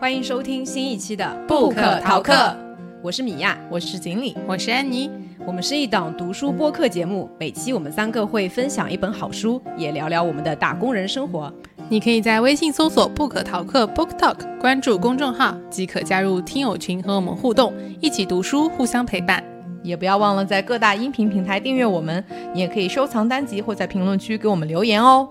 欢迎收听新一期的《不可逃课》，我是米娅，我是锦鲤，我是安妮。我们是一档读书播客节目，每期我们三个会分享一本好书，也聊聊我们的打工人生活。你可以在微信搜索“不可逃课 ”（Book Talk），关注公众号即可加入听友群和我们互动，一起读书，互相陪伴。也不要忘了在各大音频平台订阅我们，你也可以收藏单集或在评论区给我们留言哦。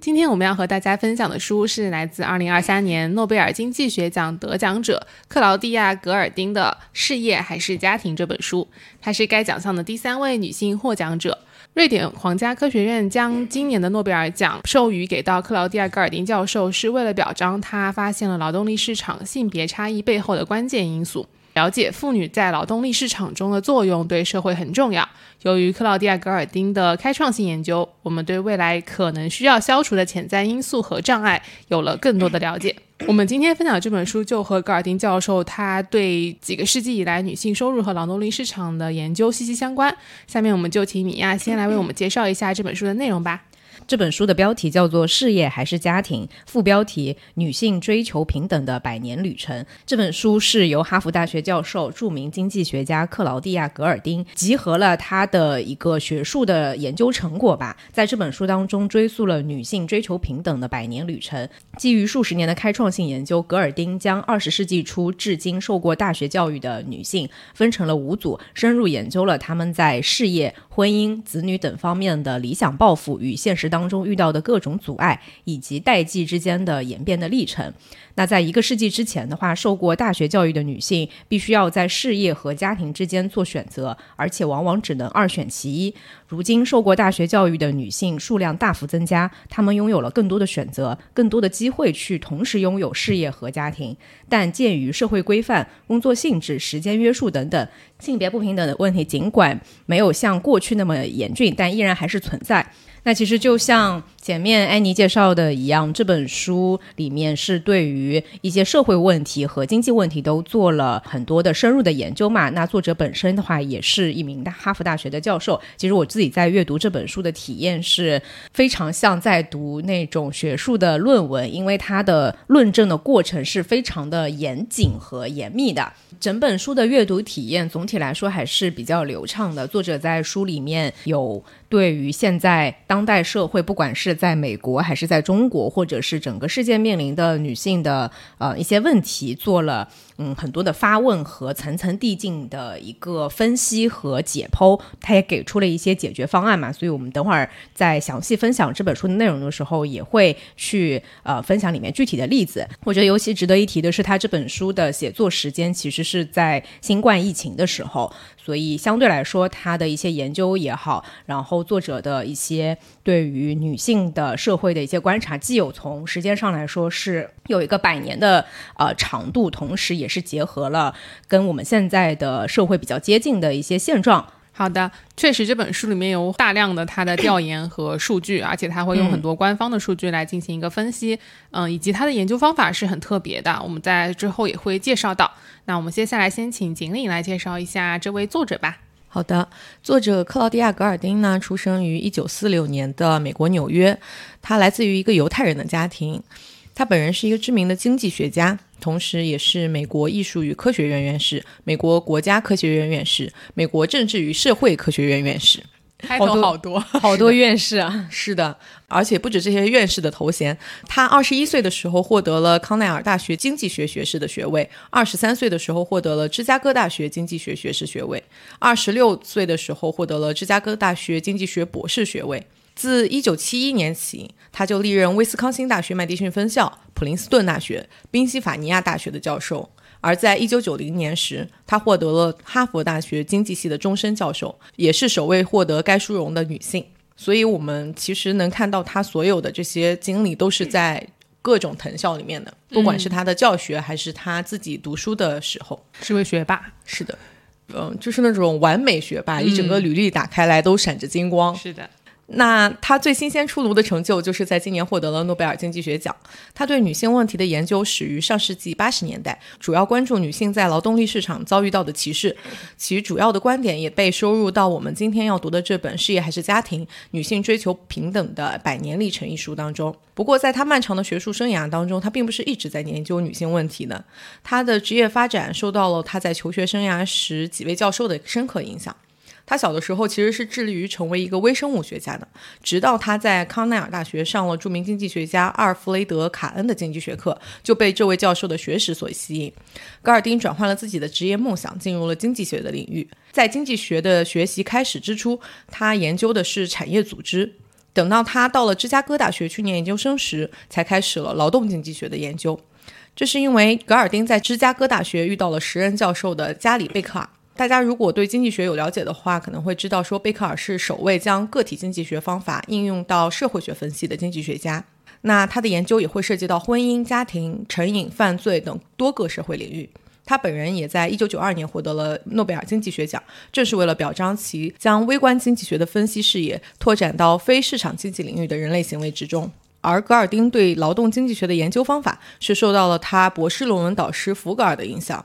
今天我们要和大家分享的书是来自2023年诺贝尔经济学奖得奖者克劳蒂亚·格尔丁的《事业还是家庭》这本书。她是该奖项的第三位女性获奖者。瑞典皇家科学院将今年的诺贝尔奖授予给到克劳蒂亚·格尔丁教授，是为了表彰她发现了劳动力市场性别差异背后的关键因素。了解妇女在劳动力市场中的作用对社会很重要。由于克劳迪亚·格尔丁的开创性研究，我们对未来可能需要消除的潜在因素和障碍有了更多的了解。我们今天分享这本书就和格尔丁教授他对几个世纪以来女性收入和劳动力市场的研究息息相关。下面我们就请米娅先来为我们介绍一下这本书的内容吧。这本书的标题叫做《事业还是家庭》，副标题《女性追求平等的百年旅程》。这本书是由哈佛大学教授、著名经济学家克劳蒂亚·格尔丁集合了他的一个学术的研究成果吧，在这本书当中追溯了女性追求平等的百年旅程。基于数十年的开创性研究，格尔丁将二十世纪初至今受过大学教育的女性分成了五组，深入研究了她们在事业、婚姻、子女等方面的理想抱负与现实当。中遇到的各种阻碍，以及代际之间的演变的历程。那在一个世纪之前的话，受过大学教育的女性必须要在事业和家庭之间做选择，而且往往只能二选其一。如今，受过大学教育的女性数量大幅增加，她们拥有了更多的选择，更多的机会去同时拥有事业和家庭。但鉴于社会规范、工作性质、时间约束等等，性别不平等的问题尽管没有像过去那么严峻，但依然还是存在。那其实就像前面安妮介绍的一样，这本书里面是对于一些社会问题和经济问题都做了很多的深入的研究嘛。那作者本身的话也是一名哈佛大学的教授。其实我自己在阅读这本书的体验是非常像在读那种学术的论文，因为它的论证的过程是非常的严谨和严密的。整本书的阅读体验总体来说还是比较流畅的。作者在书里面有对于现在当代社会，不管是在美国还是在中国，或者是整个世界面临的女性的呃一些问题，做了。嗯，很多的发问和层层递进的一个分析和解剖，他也给出了一些解决方案嘛。所以，我们等会儿在详细分享这本书的内容的时候，也会去呃分享里面具体的例子。我觉得尤其值得一提的是，他这本书的写作时间其实是在新冠疫情的时候。所以相对来说，他的一些研究也好，然后作者的一些对于女性的社会的一些观察，既有从时间上来说是有一个百年的呃长度，同时也是结合了跟我们现在的社会比较接近的一些现状。好的，确实这本书里面有大量的他的调研和数据，而且他会用很多官方的数据来进行一个分析，嗯，以及他的研究方法是很特别的，我们在之后也会介绍到。那我们接下来先请锦鲤来介绍一下这位作者吧。好的，作者克劳迪亚·格尔丁呢，出生于一九四六年的美国纽约，他来自于一个犹太人的家庭，他本人是一个知名的经济学家。同时，也是美国艺术与科学院院士、美国国家科学院院士、美国政治与社会科学院院士，好多好多好多院士啊！是的，而且不止这些院士的头衔。他二十一岁的时候获得了康奈尔大学经济学学士的学位，二十三岁的时候获得了芝加哥大学经济学学士学位，二十六岁的时候获得了芝加哥大学经济学博士学位。自一九七一年起，他就历任威斯康星大学麦迪逊分校、普林斯顿大学、宾夕法尼亚大学的教授。而在一九九零年时，她获得了哈佛大学经济系的终身教授，也是首位获得该殊荣的女性。所以，我们其实能看到她所有的这些经历都是在各种藤校里面的，不管是她的教学还是她自己读书的时候，是位学霸。是的，嗯，就是那种完美学霸，一整个履历打开来都闪着金光。是的。那他最新鲜出炉的成就，就是在今年获得了诺贝尔经济学奖。他对女性问题的研究始于上世纪八十年代，主要关注女性在劳动力市场遭遇到的歧视。其主要的观点也被收入到我们今天要读的这本《事业还是家庭：女性追求平等的百年历程》一书当中。不过，在他漫长的学术生涯当中，他并不是一直在研究女性问题的。他的职业发展受到了他在求学生涯时几位教授的深刻影响。他小的时候其实是致力于成为一个微生物学家的，直到他在康奈尔大学上了著名经济学家阿尔弗雷德·卡恩的经济学课，就被这位教授的学识所吸引。戈尔丁转换了自己的职业梦想，进入了经济学的领域。在经济学的学习开始之初，他研究的是产业组织。等到他到了芝加哥大学去念研究生时，才开始了劳动经济学的研究。这是因为格尔丁在芝加哥大学遇到了时任教授的加里贝克尔。大家如果对经济学有了解的话，可能会知道说贝克尔是首位将个体经济学方法应用到社会学分析的经济学家。那他的研究也会涉及到婚姻、家庭、成瘾、犯罪等多个社会领域。他本人也在1992年获得了诺贝尔经济学奖，正是为了表彰其将微观经济学的分析视野拓展到非市场经济领域的人类行为之中。而格尔丁对劳动经济学的研究方法是受到了他博士论文导师福格尔的影响。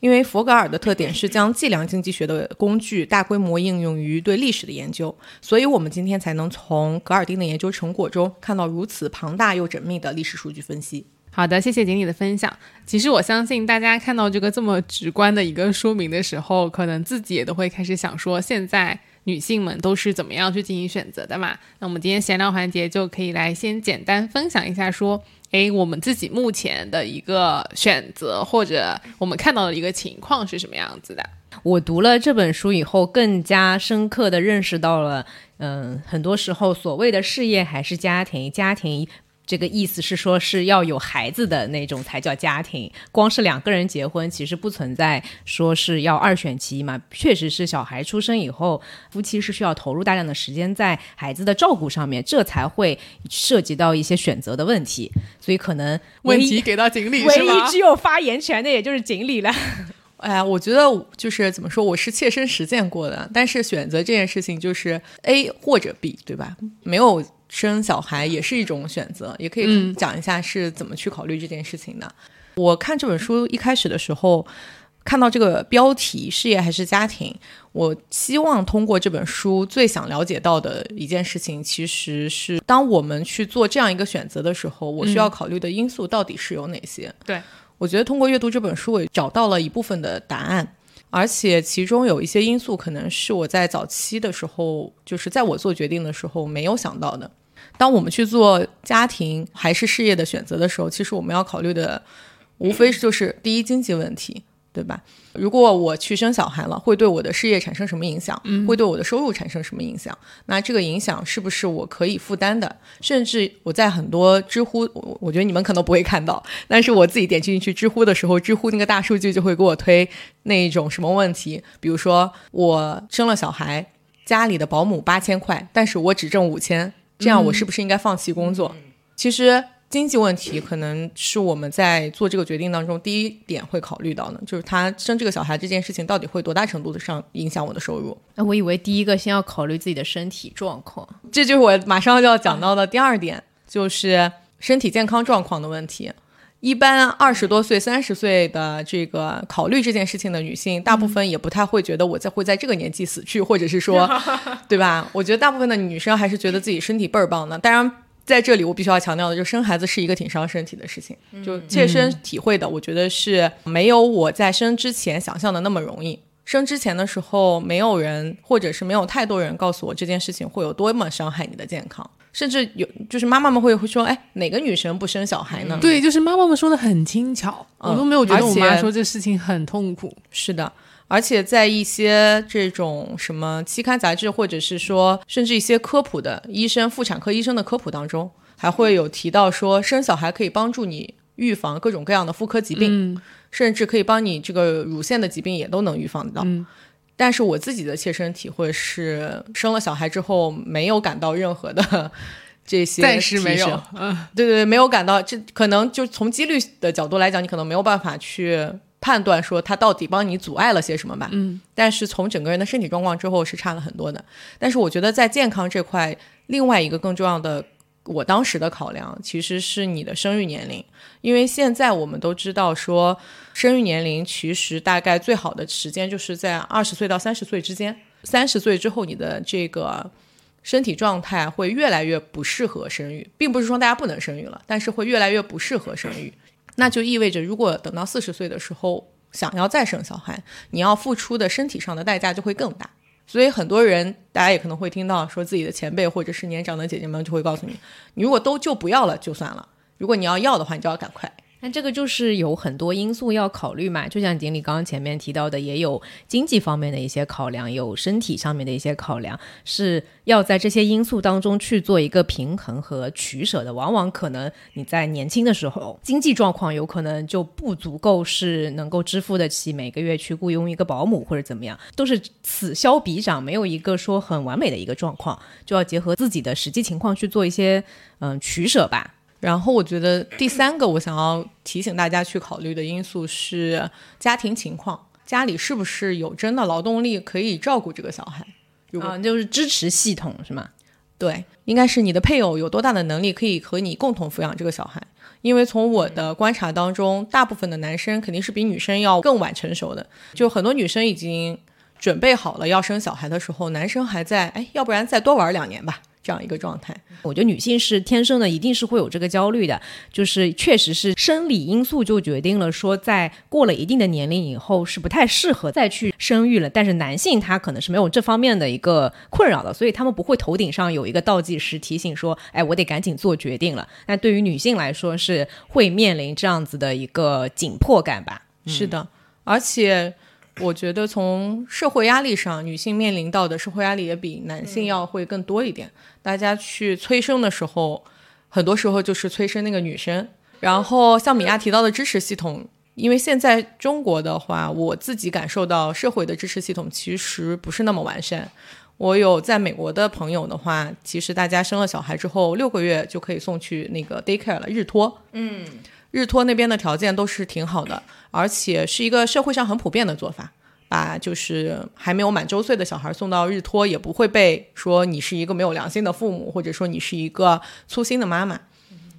因为佛格尔的特点是将计量经济学的工具大规模应用于对历史的研究，所以我们今天才能从格尔丁的研究成果中看到如此庞大又缜密的历史数据分析。好的，谢谢锦鲤的分享。其实我相信大家看到这个这么直观的一个说明的时候，可能自己也都会开始想说，现在女性们都是怎么样去进行选择的嘛？那我们今天闲聊环节就可以来先简单分享一下说。哎，我们自己目前的一个选择，或者我们看到的一个情况是什么样子的？我读了这本书以后，更加深刻的认识到了，嗯，很多时候所谓的事业还是家庭，家庭。这个意思是说，是要有孩子的那种才叫家庭。光是两个人结婚，其实不存在说是要二选其一嘛。确实是小孩出生以后，夫妻是需要投入大量的时间在孩子的照顾上面，这才会涉及到一些选择的问题。所以可能问题给到锦鲤，唯一只有发言权的也就是锦鲤了。哎呀，我觉得就是怎么说，我是切身实践过的。但是选择这件事情就是 A 或者 B，对吧？没有。生小孩也是一种选择，也可以讲一下是怎么去考虑这件事情的。我看这本书一开始的时候，看到这个标题“事业还是家庭”，我希望通过这本书最想了解到的一件事情，其实是当我们去做这样一个选择的时候，我需要考虑的因素到底是有哪些？对我觉得通过阅读这本书，我找到了一部分的答案。而且其中有一些因素，可能是我在早期的时候，就是在我做决定的时候没有想到的。当我们去做家庭还是事业的选择的时候，其实我们要考虑的，无非就是第一经济问题，对吧？如果我去生小孩了，会对我的事业产生什么影响？会对我的收入产生什么影响？那这个影响是不是我可以负担的？甚至我在很多知乎，我我觉得你们可能不会看到，但是我自己点进去知乎的时候，知乎那个大数据就会给我推那一种什么问题，比如说我生了小孩，家里的保姆八千块，但是我只挣五千，这样我是不是应该放弃工作？其实。经济问题可能是我们在做这个决定当中第一点会考虑到的，就是他生这个小孩这件事情到底会多大程度的上影响我的收入？那我以为第一个先要考虑自己的身体状况，这就是我马上就要讲到的第二点，就是身体健康状况的问题。一般二十多岁、三十岁的这个考虑这件事情的女性，大部分也不太会觉得我在会在这个年纪死去，或者是说，对吧？我觉得大部分的女生还是觉得自己身体倍儿棒的。当然。在这里，我必须要强调的，就生孩子是一个挺伤身体的事情，就切身体会的，我觉得是没有我在生之前想象的那么容易。生之前的时候，没有人或者是没有太多人告诉我这件事情会有多么伤害你的健康，甚至有就是妈妈们会会说，哎，哪个女生不生小孩呢？对，就是妈妈们说的很轻巧，我都没有觉得我妈说这事情很痛苦。是的。而且在一些这种什么期刊杂志，或者是说甚至一些科普的医生、妇产科医生的科普当中，还会有提到说，生小孩可以帮助你预防各种各样的妇科疾病，甚至可以帮你这个乳腺的疾病也都能预防到。但是我自己的切身体会是，生了小孩之后没有感到任何的这些暂时没有，嗯，对对对，没有感到这可能就从几率的角度来讲，你可能没有办法去。判断说他到底帮你阻碍了些什么吧，嗯，但是从整个人的身体状况之后是差了很多的。但是我觉得在健康这块，另外一个更重要的，我当时的考量其实是你的生育年龄，因为现在我们都知道说，生育年龄其实大概最好的时间就是在二十岁到三十岁之间，三十岁之后你的这个身体状态会越来越不适合生育，并不是说大家不能生育了，但是会越来越不适合生育，那就意味着如果等到四十岁的时候想要再生小孩，你要付出的身体上的代价就会更大。所以很多人，大家也可能会听到说自己的前辈或者是年长的姐姐们就会告诉你，你如果都就不要了就算了，如果你要要的话，你就要赶快。那这个就是有很多因素要考虑嘛，就像经理刚刚前面提到的，也有经济方面的一些考量，有身体上面的一些考量，是要在这些因素当中去做一个平衡和取舍的。往往可能你在年轻的时候，经济状况有可能就不足够，是能够支付得起每个月去雇佣一个保姆或者怎么样，都是此消彼长，没有一个说很完美的一个状况，就要结合自己的实际情况去做一些嗯取舍吧。然后我觉得第三个我想要提醒大家去考虑的因素是家庭情况，家里是不是有真的劳动力可以照顾这个小孩？啊，就是支持系统是吗？对，应该是你的配偶有多大的能力可以和你共同抚养这个小孩？因为从我的观察当中，大部分的男生肯定是比女生要更晚成熟的，就很多女生已经准备好了要生小孩的时候，男生还在哎，要不然再多玩两年吧。这样一个状态，我觉得女性是天生的，一定是会有这个焦虑的，就是确实是生理因素就决定了说，在过了一定的年龄以后是不太适合再去生育了。但是男性他可能是没有这方面的一个困扰的，所以他们不会头顶上有一个倒计时提醒说，哎，我得赶紧做决定了。那对于女性来说是会面临这样子的一个紧迫感吧？是的，而且。我觉得从社会压力上，女性面临到的社会压力也比男性要会更多一点。大家去催生的时候，很多时候就是催生那个女生。然后像米娅提到的支持系统，因为现在中国的话，我自己感受到社会的支持系统其实不是那么完善。我有在美国的朋友的话，其实大家生了小孩之后，六个月就可以送去那个 daycare 了，日托。嗯。日托那边的条件都是挺好的，而且是一个社会上很普遍的做法，把就是还没有满周岁的小孩送到日托，也不会被说你是一个没有良心的父母，或者说你是一个粗心的妈妈。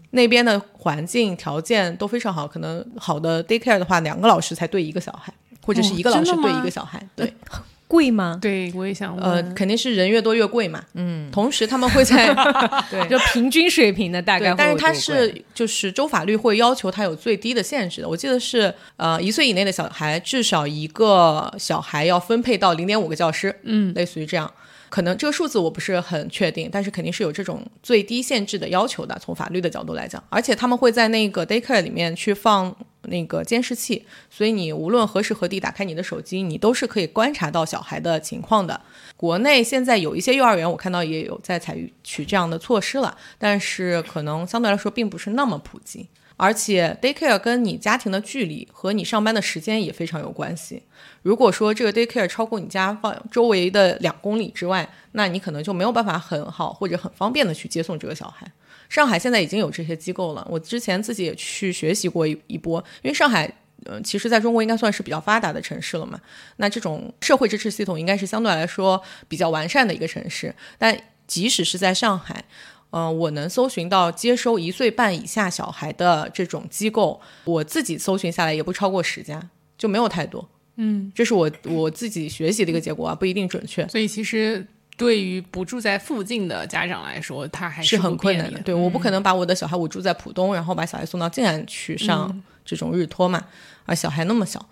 那边的环境条件都非常好，可能好的 daycare 的话，两个老师才对一个小孩，或者是一个老师对一个小孩，对。贵吗？对，我也想问。呃，肯定是人越多越贵嘛。嗯，同时他们会在 对，就平均水平的大概。但是它是就是州法律会要求它有最低的限制的。我记得是呃一岁以内的小孩至少一个小孩要分配到零点五个教师。嗯，类似于这样。可能这个数字我不是很确定，但是肯定是有这种最低限制的要求的。从法律的角度来讲，而且他们会在那个 daycare 里面去放那个监视器，所以你无论何时何地打开你的手机，你都是可以观察到小孩的情况的。国内现在有一些幼儿园，我看到也有在采取这样的措施了，但是可能相对来说并不是那么普及。而且 daycare 跟你家庭的距离和你上班的时间也非常有关系。如果说这个 daycare 超过你家放周围的两公里之外，那你可能就没有办法很好或者很方便的去接送这个小孩。上海现在已经有这些机构了，我之前自己也去学习过一一波，因为上海，呃，其实在中国应该算是比较发达的城市了嘛。那这种社会支持系统应该是相对来说比较完善的一个城市。但即使是在上海。嗯，我能搜寻到接收一岁半以下小孩的这种机构，我自己搜寻下来也不超过十家，就没有太多。嗯，这是我我自己学习的一个结果啊，不一定准确。所以其实对于不住在附近的家长来说，他还是很困难的。对，我不可能把我的小孩我住在浦东，然后把小孩送到静安去上这种日托嘛，而小孩那么小，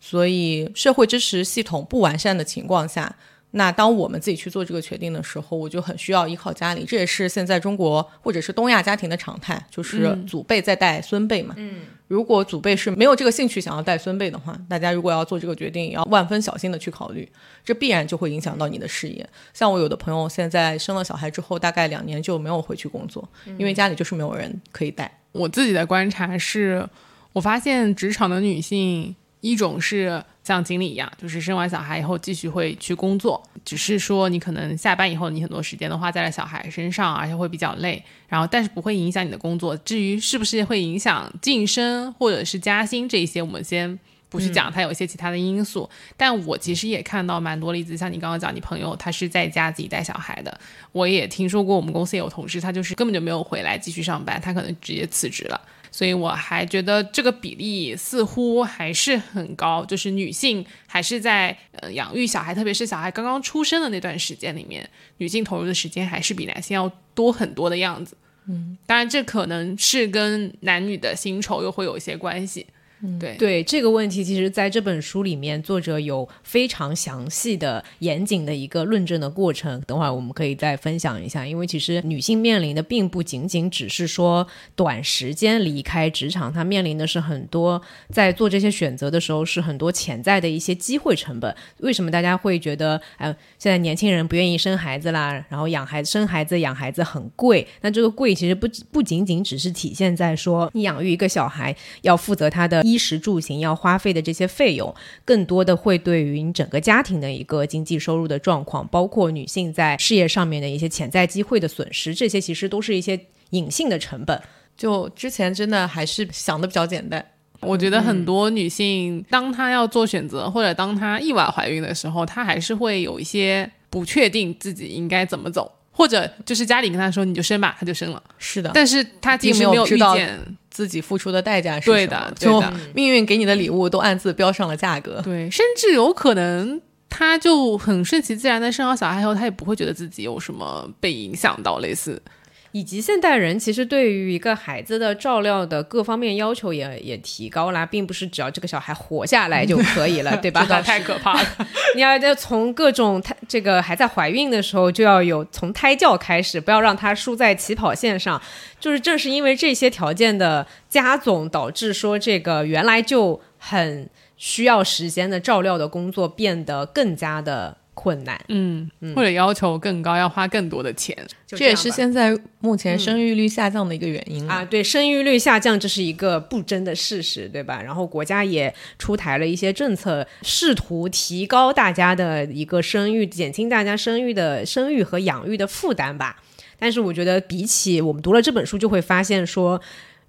所以社会支持系统不完善的情况下。那当我们自己去做这个决定的时候，我就很需要依靠家里，这也是现在中国或者是东亚家庭的常态，就是祖辈在带孙辈嘛。嗯，如果祖辈是没有这个兴趣想要带孙辈的话，大家如果要做这个决定，也要万分小心的去考虑，这必然就会影响到你的事业。像我有的朋友现在生了小孩之后，大概两年就没有回去工作，因为家里就是没有人可以带。我自己的观察是，我发现职场的女性。一种是像经理一样，就是生完小孩以后继续会去工作，只是说你可能下班以后，你很多时间都花在了小孩身上，而且会比较累。然后，但是不会影响你的工作。至于是不是会影响晋升或者是加薪这一些，我们先不去讲它有一些其他的因素。但我其实也看到蛮多例子，像你刚刚讲，你朋友他是在家自己带小孩的，我也听说过我们公司也有同事，他就是根本就没有回来继续上班，他可能直接辞职了。所以我还觉得这个比例似乎还是很高，就是女性还是在呃养育小孩，特别是小孩刚刚出生的那段时间里面，女性投入的时间还是比男性要多很多的样子。嗯，当然这可能是跟男女的薪酬又会有一些关系。对对，这个问题其实在这本书里面，作者有非常详细的、严谨的一个论证的过程。等会儿我们可以再分享一下，因为其实女性面临的并不仅仅只是说短时间离开职场，她面临的是很多在做这些选择的时候是很多潜在的一些机会成本。为什么大家会觉得，哎，现在年轻人不愿意生孩子啦，然后养孩子、生孩子、养孩子很贵？那这个贵其实不不仅仅只是体现在说你养育一个小孩要负责他的。衣食住行要花费的这些费用，更多的会对于你整个家庭的一个经济收入的状况，包括女性在事业上面的一些潜在机会的损失，这些其实都是一些隐性的成本。就之前真的还是想的比较简单，我觉得很多女性，当她要做选择，或者当她意外怀孕的时候，她还是会有一些不确定自己应该怎么走，或者就是家里跟他说你就生吧，他就生了。是的，但是她其实没有知道。自己付出的代价是什么对的，就命运给你的礼物都暗自标上了价格。对，甚至有可能他就很顺其自然的生好小孩后，他也不会觉得自己有什么被影响到，类似。以及现代人其实对于一个孩子的照料的各方面要求也也提高了，并不是只要这个小孩活下来就可以了，对吧？太可怕了！你要要从各种胎这个还在怀孕的时候就要有从胎教开始，不要让他输在起跑线上。就是正是因为这些条件的加总，导致说这个原来就很需要时间的照料的工作变得更加的。困难，嗯，或者要求更高，要花更多的钱，这也是现在目前生育率下降的一个原因啊。对，生育率下降这是一个不争的事实，对吧？然后国家也出台了一些政策，试图提高大家的一个生育，减轻大家生育的生育和养育的负担吧。但是我觉得，比起我们读了这本书，就会发现说。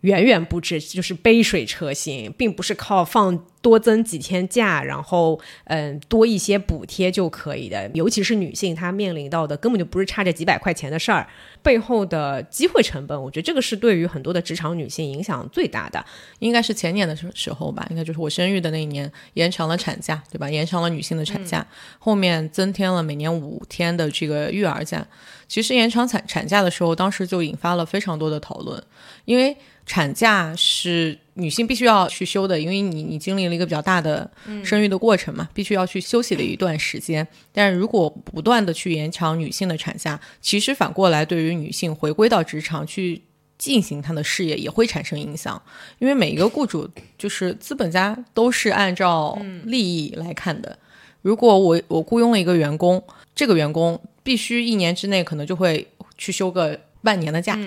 远远不止，就是杯水车薪，并不是靠放多增几天假，然后嗯多一些补贴就可以的。尤其是女性，她面临到的根本就不是差这几百块钱的事儿，背后的机会成本，我觉得这个是对于很多的职场女性影响最大的。应该是前年的时时候吧，应该就是我生育的那一年，延长了产假，对吧？延长了女性的产假，后面增添了每年五天的这个育儿假。其实延长产产假的时候，当时就引发了非常多的讨论，因为。产假是女性必须要去休的，因为你你经历了一个比较大的生育的过程嘛，必须要去休息的一段时间。但是如果不断的去延长女性的产假，其实反过来对于女性回归到职场去进行她的事业也会产生影响，因为每一个雇主就是资本家都是按照利益来看的。如果我我雇佣了一个员工，这个员工必须一年之内可能就会去休个半年的假。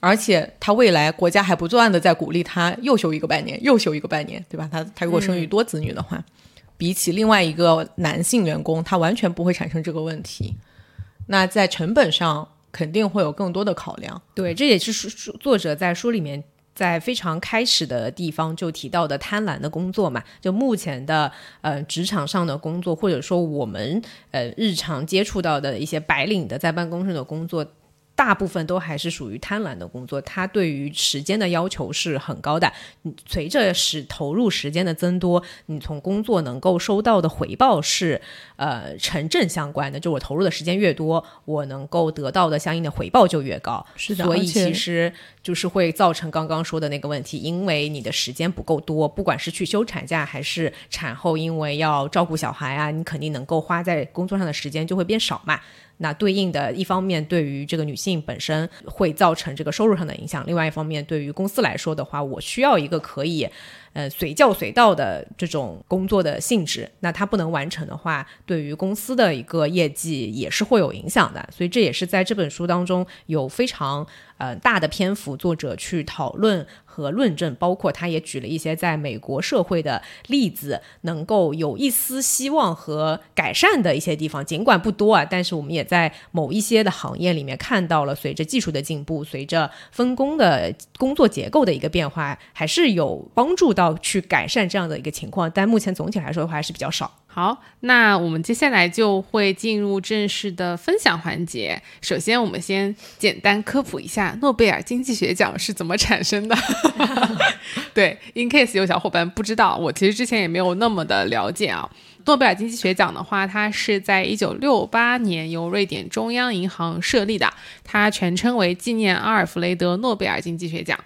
而且他未来国家还不断的在鼓励他又休一个半年，又休一个半年，对吧？他他如果生育多子女的话，比起另外一个男性员工，他完全不会产生这个问题。那在成本上肯定会有更多的考量。对，这也是书作者在书里面在非常开始的地方就提到的贪婪的工作嘛。就目前的呃职场上的工作，或者说我们呃日常接触到的一些白领的在办公室的工作。大部分都还是属于贪婪的工作，它对于时间的要求是很高的。随着时投入时间的增多，你从工作能够收到的回报是呃成正相关的。就我投入的时间越多，我能够得到的相应的回报就越高。是的，所以其实就是会造成刚刚说的那个问题，因为你的时间不够多，不管是去休产假还是产后，因为要照顾小孩啊，你肯定能够花在工作上的时间就会变少嘛。那对应的一方面，对于这个女性本身会造成这个收入上的影响；另外一方面，对于公司来说的话，我需要一个可以。呃，随叫随到的这种工作的性质，那它不能完成的话，对于公司的一个业绩也是会有影响的。所以这也是在这本书当中有非常呃大的篇幅，作者去讨论和论证，包括他也举了一些在美国社会的例子，能够有一丝希望和改善的一些地方，尽管不多啊，但是我们也在某一些的行业里面看到了，随着技术的进步，随着分工的工作结构的一个变化，还是有帮助的去改善这样的一个情况，但目前总体来说的话还是比较少。好，那我们接下来就会进入正式的分享环节。首先，我们先简单科普一下诺贝尔经济学奖是怎么产生的。对，in case 有小伙伴不知道，我其实之前也没有那么的了解啊。诺贝尔经济学奖的话，它是在一九六八年由瑞典中央银行设立的，它全称为纪念阿尔弗雷德·诺贝尔经济学奖。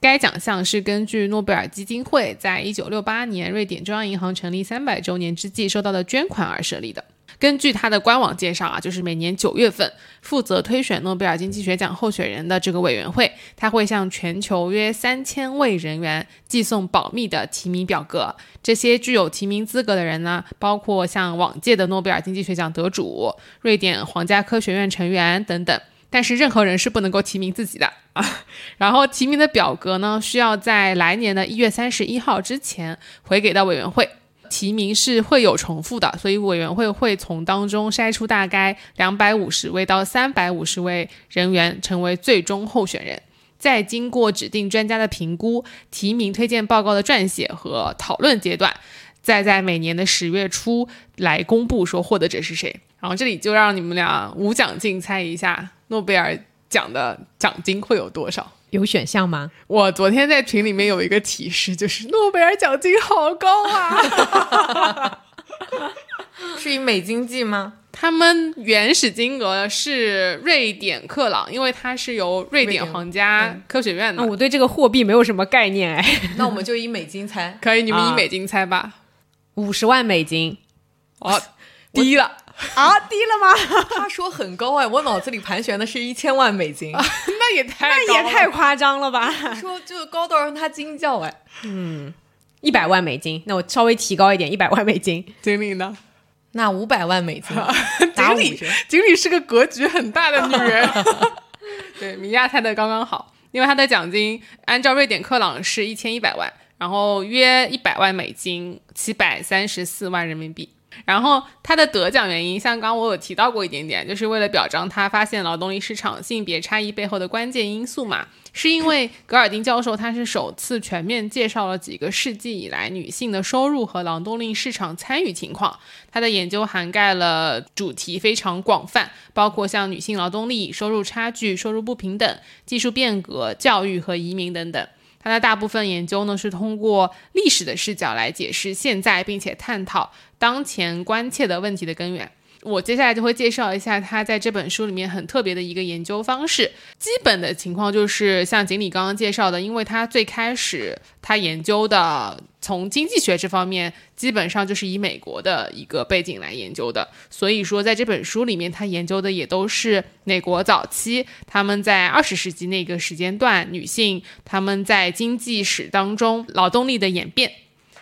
该奖项是根据诺贝尔基金会在一九六八年瑞典中央银行成立三百周年之际收到的捐款而设立的。根据它的官网介绍啊，就是每年九月份负责推选诺贝尔经济学奖候选人的这个委员会，他会向全球约三千位人员寄送保密的提名表格。这些具有提名资格的人呢，包括像往届的诺贝尔经济学奖得主、瑞典皇家科学院成员等等。但是任何人是不能够提名自己的啊。然后提名的表格呢，需要在来年的一月三十一号之前回给到委员会。提名是会有重复的，所以委员会会从当中筛出大概两百五十位到三百五十位人员成为最终候选人。再经过指定专家的评估、提名推荐报告的撰写和讨论阶段，再在每年的十月初来公布说获得者是谁。然后这里就让你们俩无奖竞猜一下。诺贝尔奖的奖金会有多少？有选项吗？我昨天在群里面有一个提示，就是诺贝尔奖金好高啊！是以美金计吗？他们原始金额是瑞典克朗，因为它是由瑞典皇家科学院的。我对这个货币没有什么概念哎。那我们就以美金猜，可以？你们以美金猜吧。五十万美金，哦，低了。啊，低了吗？他说很高哎，我脑子里盘旋的是一千万美金，那也太那也太夸张了吧？说就高到让他惊叫哎，嗯，一百万美金，那我稍微提高一点，一百万美金。经理呢？那五百万美金。经理，经理是个格局很大的女人。对，米娅猜的刚刚好，因为他的奖金按照瑞典克朗是一千一百万，然后约一百万美金，七百三十四万人民币。然后他的得奖原因，像刚刚我有提到过一点点，就是为了表彰他发现劳动力市场性别差异背后的关键因素嘛。是因为格尔丁教授他是首次全面介绍了几个世纪以来女性的收入和劳动力市场参与情况。他的研究涵盖了主题非常广泛，包括像女性劳动力、收入差距、收入不平等、技术变革、教育和移民等等。他的大部分研究呢是通过历史的视角来解释现在，并且探讨当前关切的问题的根源。我接下来就会介绍一下他在这本书里面很特别的一个研究方式。基本的情况就是像锦鲤刚刚介绍的，因为他最开始他研究的从经济学这方面，基本上就是以美国的一个背景来研究的，所以说在这本书里面，他研究的也都是美国早期他们在二十世纪那个时间段女性他们在经济史当中劳动力的演变。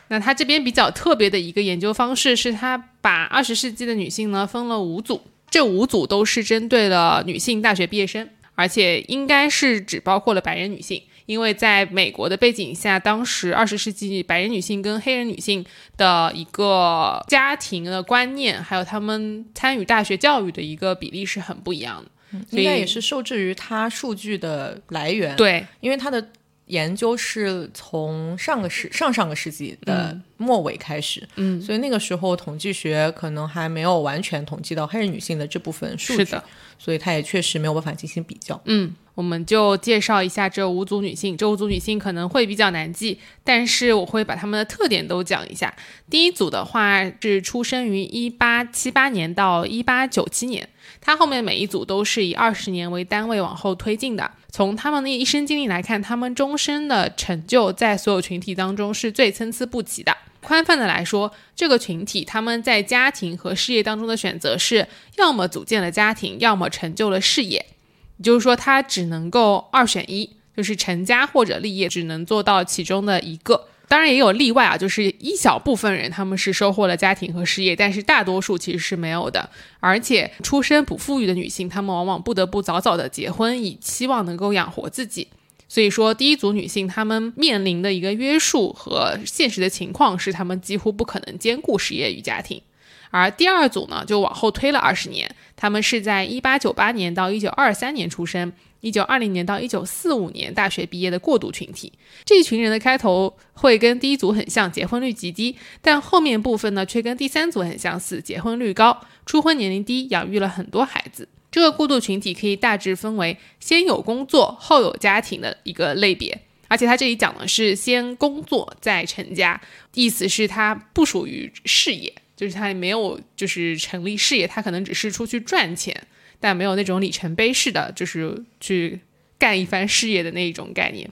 那他这边比较特别的一个研究方式是，他把二十世纪的女性呢分了五组，这五组都是针对了女性大学毕业生，而且应该是只包括了白人女性，因为在美国的背景下，当时二十世纪白人女性跟黑人女性的一个家庭的观念，还有他们参与大学教育的一个比例是很不一样的，应该也是受制于它数据的来源，对，因为它的。研究是从上个世上上个世纪的末尾开始，嗯，所以那个时候统计学可能还没有完全统计到黑人女性的这部分数据，所以它也确实没有办法进行比较。嗯，我们就介绍一下这五组女性，这五组女性可能会比较难记，但是我会把她们的特点都讲一下。第一组的话是出生于一八七八年到一八九七年。它后面每一组都是以二十年为单位往后推进的。从他们的一生经历来看，他们终身的成就在所有群体当中是最参差不齐的。宽泛的来说，这个群体他们在家庭和事业当中的选择是要么组建了家庭，要么成就了事业。也就是说，他只能够二选一，就是成家或者立业，只能做到其中的一个。当然也有例外啊，就是一小部分人他们是收获了家庭和事业，但是大多数其实是没有的。而且出身不富裕的女性，她们往往不得不早早的结婚，以期望能够养活自己。所以说，第一组女性她们面临的一个约束和现实的情况是，她们几乎不可能兼顾事业与家庭。而第二组呢，就往后推了二十年，她们是在一八九八年到一九二三年出生。一九二零年到一九四五年大学毕业的过渡群体。这一群人的开头会跟第一组很像，结婚率极低，但后面部分呢却跟第三组很相似，结婚率高，初婚年龄低，养育了很多孩子。这个过渡群体可以大致分为先有工作后有家庭的一个类别，而且他这里讲的是先工作再成家，意思是他不属于事业。就是他没有，就是成立事业，他可能只是出去赚钱，但没有那种里程碑式的，就是去干一番事业的那一种概念。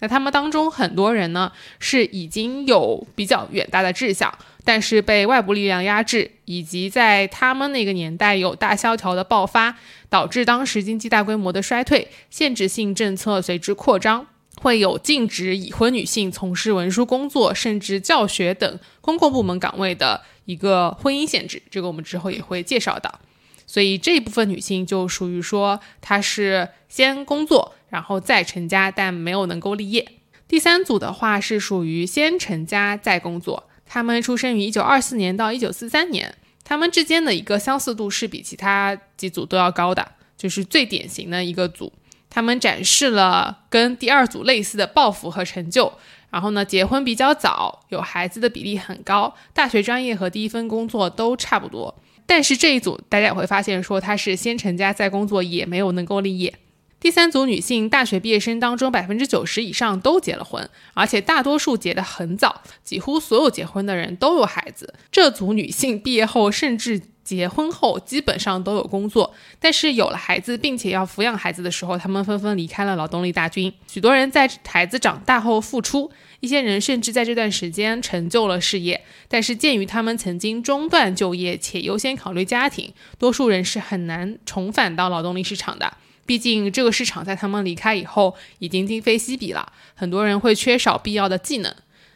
那他们当中很多人呢，是已经有比较远大的志向，但是被外部力量压制，以及在他们那个年代有大萧条的爆发，导致当时经济大规模的衰退，限制性政策随之扩张。会有禁止已婚女性从事文书工作，甚至教学等公共部门岗位的一个婚姻限制，这个我们之后也会介绍到。所以这一部分女性就属于说，她是先工作，然后再成家，但没有能够立业。第三组的话是属于先成家再工作，她们出生于一九二四年到一九四三年，她们之间的一个相似度是比其他几组都要高的，就是最典型的一个组。他们展示了跟第二组类似的抱负和成就，然后呢，结婚比较早，有孩子的比例很高，大学专业和第一份工作都差不多。但是这一组大家也会发现，说她是先成家再工作，也没有能够立业。第三组女性大学毕业生当中，百分之九十以上都结了婚，而且大多数结得很早，几乎所有结婚的人都有孩子。这组女性毕业后甚至。结婚后基本上都有工作，但是有了孩子，并且要抚养孩子的时候，他们纷纷离开了劳动力大军。许多人在孩子长大后复出，一些人甚至在这段时间成就了事业。但是鉴于他们曾经中断就业且优先考虑家庭，多数人是很难重返到劳动力市场的。毕竟这个市场在他们离开以后已经今非昔比了，很多人会缺少必要的技能。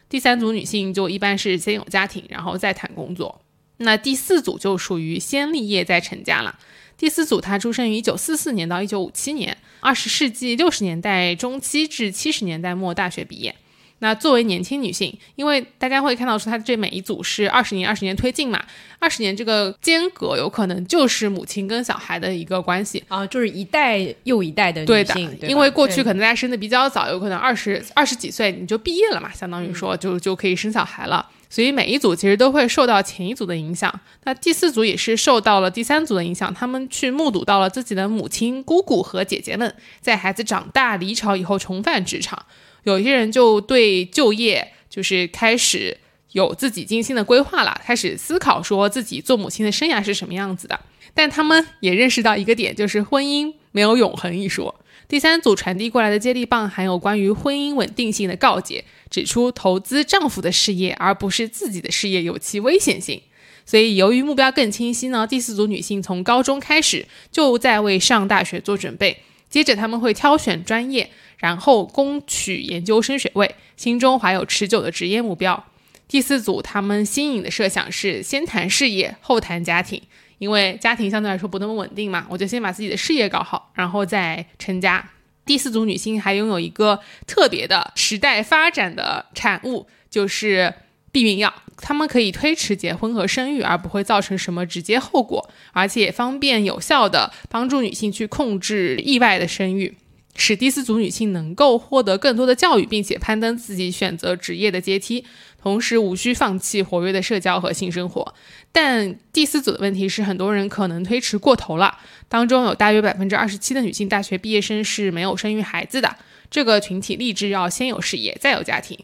第三组女性就一般是先有家庭，然后再谈工作。那第四组就属于先立业再成家了。第四组她出生于一九四四年到一九五七年，二十世纪六十年代中期至七十年代末大学毕业。那作为年轻女性，因为大家会看到说她这每一组是二十年二十年推进嘛，二十年这个间隔有可能就是母亲跟小孩的一个关系啊，就是一代又一代的女性。因为过去可能大家生的比较早，有可能二十二十几岁你就毕业了嘛，相当于说就就可以生小孩了。所以每一组其实都会受到前一组的影响，那第四组也是受到了第三组的影响，他们去目睹到了自己的母亲、姑姑和姐姐们在孩子长大离巢以后重返职场，有些人就对就业就是开始有自己精心的规划了，开始思考说自己做母亲的生涯是什么样子的，但他们也认识到一个点，就是婚姻没有永恒一说。第三组传递过来的接力棒含有关于婚姻稳定性的告诫，指出投资丈夫的事业而不是自己的事业有其危险性。所以，由于目标更清晰呢，第四组女性从高中开始就在为上大学做准备，接着他们会挑选专业，然后攻取研究生学位，心中怀有持久的职业目标。第四组他们新颖的设想是先谈事业后谈家庭。因为家庭相对来说不那么稳定嘛，我就先把自己的事业搞好，然后再成家。第四组女性还拥有一个特别的时代发展的产物，就是避孕药。她们可以推迟结婚和生育，而不会造成什么直接后果，而且方便有效的帮助女性去控制意外的生育。使第四组女性能够获得更多的教育，并且攀登自己选择职业的阶梯，同时无需放弃活跃的社交和性生活。但第四组的问题是，很多人可能推迟过头了。当中有大约百分之二十七的女性大学毕业生是没有生育孩子的。这个群体立志要先有事业，再有家庭，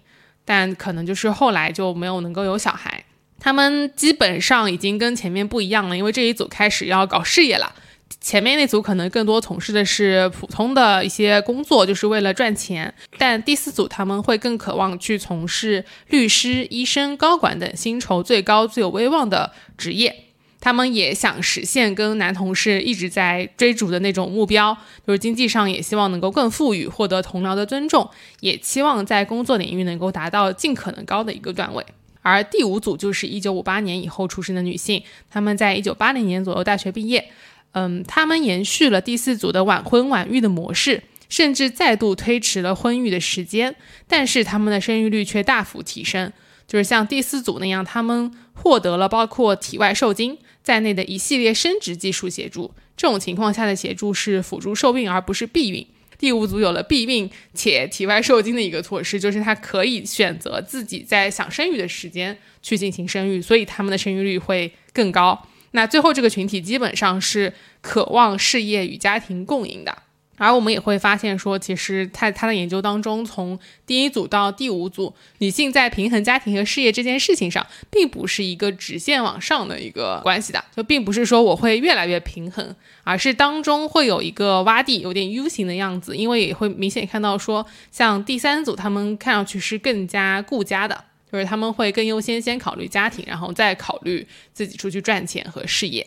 但可能就是后来就没有能够有小孩。他们基本上已经跟前面不一样了，因为这一组开始要搞事业了。前面那组可能更多从事的是普通的一些工作，就是为了赚钱。但第四组他们会更渴望去从事律师、医生、高管等薪酬最高、最有威望的职业。他们也想实现跟男同事一直在追逐的那种目标，就是经济上也希望能够更富裕，获得同僚的尊重，也期望在工作领域能够达到尽可能高的一个段位。而第五组就是一九五八年以后出生的女性，她们在一九八零年左右大学毕业。嗯，他们延续了第四组的晚婚晚育的模式，甚至再度推迟了婚育的时间，但是他们的生育率却大幅提升。就是像第四组那样，他们获得了包括体外受精在内的一系列生殖技术协助。这种情况下的协助是辅助受孕而不是避孕。第五组有了避孕且体外受精的一个措施，就是他可以选择自己在想生育的时间去进行生育，所以他们的生育率会更高。那最后这个群体基本上是渴望事业与家庭共赢的。而我们也会发现说，其实在他的研究当中，从第一组到第五组，女性在平衡家庭和事业这件事情上，并不是一个直线往上的一个关系的，就并不是说我会越来越平衡，而是当中会有一个洼地，有点 U 型的样子，因为也会明显看到说，像第三组他们看上去是更加顾家的，就是他们会更优先先考虑家庭，然后再考虑自己出去赚钱和事业。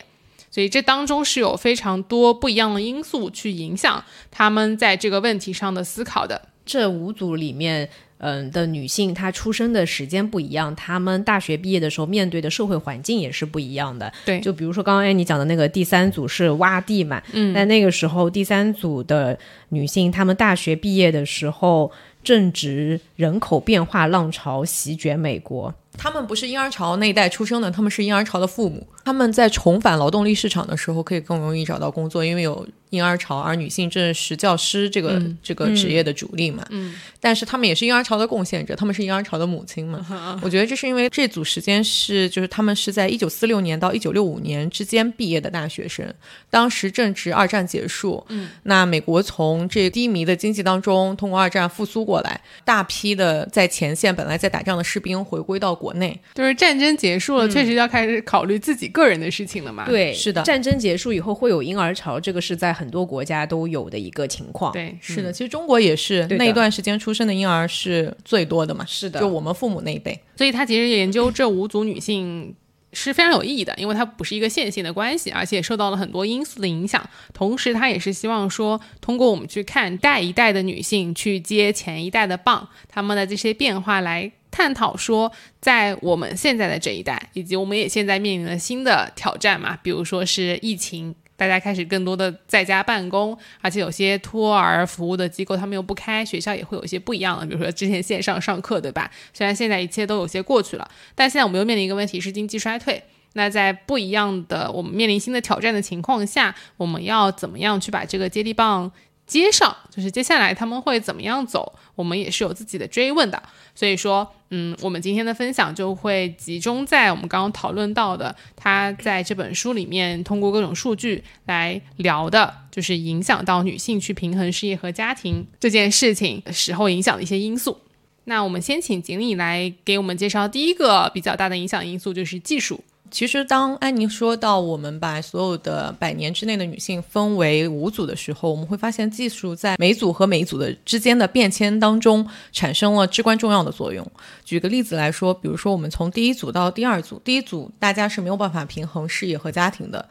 所以这当中是有非常多不一样的因素去影响他们在这个问题上的思考的。这五组里面，嗯的女性，她出生的时间不一样，她们大学毕业的时候面对的社会环境也是不一样的。对，就比如说刚刚安妮讲的那个第三组是洼地嘛，嗯，那那个时候第三组的女性，她们大学毕业的时候正值人口变化浪潮席卷美国。他们不是婴儿潮那一代出生的，他们是婴儿潮的父母。他们在重返劳动力市场的时候，可以更容易找到工作，因为有婴儿潮，而女性正是教师这个这个职业的主力嘛。嗯。但是他们也是婴儿潮的贡献者，他们是婴儿潮的母亲嘛。我觉得这是因为这组时间是，就是他们是在一九四六年到一九六五年之间毕业的大学生，当时正值二战结束。嗯。那美国从这低迷的经济当中通过二战复苏过来，大批的在前线本来在打仗的士兵回归到。国内就是战争结束了，确实要开始考虑自己个人的事情了嘛？对，是的。战争结束以后会有婴儿潮，这个是在很多国家都有的一个情况。对，是的。其实中国也是那一段时间出生的婴儿是最多的嘛？是的，就我们父母那一辈。所以他其实研究这五组女性是非常有意义的，因为它不是一个线性的关系，而且受到了很多因素的影响。同时，他也是希望说，通过我们去看代一代的女性去接前一代的棒，他们的这些变化来。探讨说，在我们现在的这一代，以及我们也现在面临了新的挑战嘛，比如说是疫情，大家开始更多的在家办公，而且有些托儿服务的机构他们又不开，学校也会有一些不一样的，比如说之前线上上课，对吧？虽然现在一切都有些过去了，但现在我们又面临一个问题是经济衰退。那在不一样的我们面临新的挑战的情况下，我们要怎么样去把这个接力棒？接上就是接下来他们会怎么样走，我们也是有自己的追问的。所以说，嗯，我们今天的分享就会集中在我们刚刚讨论到的，他在这本书里面通过各种数据来聊的，就是影响到女性去平衡事业和家庭这件事情的时候影响的一些因素。那我们先请锦鲤来给我们介绍第一个比较大的影响因素，就是技术。其实，当安妮说到我们把所有的百年之内的女性分为五组的时候，我们会发现技术在每组和每组的之间的变迁当中产生了至关重要的作用。举个例子来说，比如说我们从第一组到第二组，第一组大家是没有办法平衡事业和家庭的，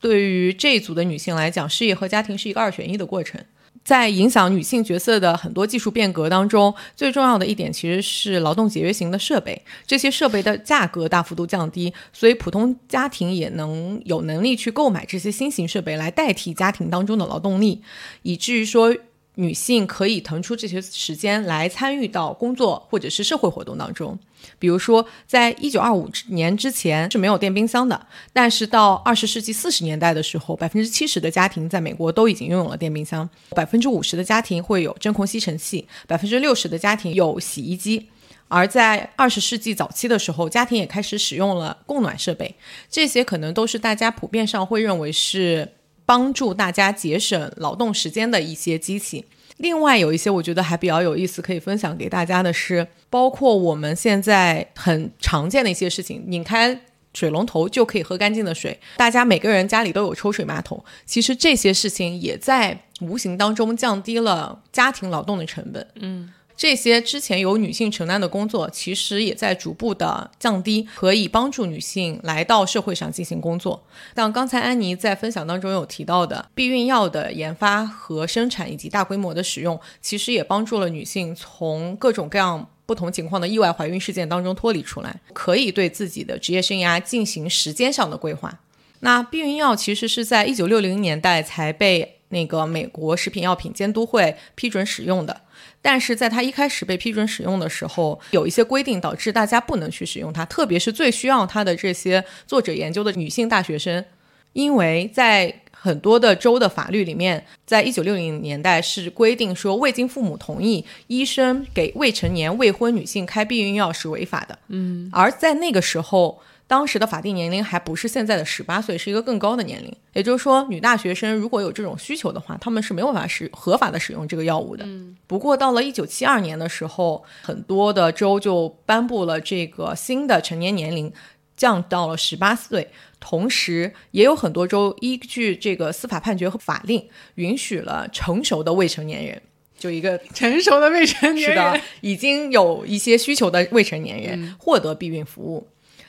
对于这一组的女性来讲，事业和家庭是一个二选一的过程。在影响女性角色的很多技术变革当中，最重要的一点其实是劳动节约型的设备。这些设备的价格大幅度降低，所以普通家庭也能有能力去购买这些新型设备来代替家庭当中的劳动力，以至于说。女性可以腾出这些时间来参与到工作或者是社会活动当中，比如说，在一九二五年之前是没有电冰箱的，但是到二十世纪四十年代的时候，百分之七十的家庭在美国都已经拥有了电冰箱，百分之五十的家庭会有真空吸尘器，百分之六十的家庭有洗衣机，而在二十世纪早期的时候，家庭也开始使用了供暖设备，这些可能都是大家普遍上会认为是。帮助大家节省劳动时间的一些机器。另外有一些我觉得还比较有意思，可以分享给大家的是，包括我们现在很常见的一些事情，拧开水龙头就可以喝干净的水。大家每个人家里都有抽水马桶，其实这些事情也在无形当中降低了家庭劳动的成本。嗯。这些之前由女性承担的工作，其实也在逐步的降低，可以帮助女性来到社会上进行工作。像刚才安妮在分享当中有提到的，避孕药的研发和生产以及大规模的使用，其实也帮助了女性从各种各样不同情况的意外怀孕事件当中脱离出来，可以对自己的职业生涯进行时间上的规划。那避孕药其实是在一九六零年代才被那个美国食品药品监督会批准使用的。但是在它一开始被批准使用的时候，有一些规定导致大家不能去使用它，特别是最需要它的这些作者研究的女性大学生，因为在很多的州的法律里面，在一九六零年代是规定说，未经父母同意，医生给未成年未婚女性开避孕药是违法的。嗯，而在那个时候，当时的法定年龄还不是现在的十八岁，是一个更高的年龄。也就是说，女大学生如果有这种需求的话，他们是没有办法使合法的使用这个药物的。不过到了一九七二年的时候，很多的州就颁布了这个新的成年年龄。降到了十八岁，同时也有很多州依据这个司法判决和法令，允许了成熟的未成年人，就一个成熟的未成年人，是的，已经有一些需求的未成年人获得避孕服务，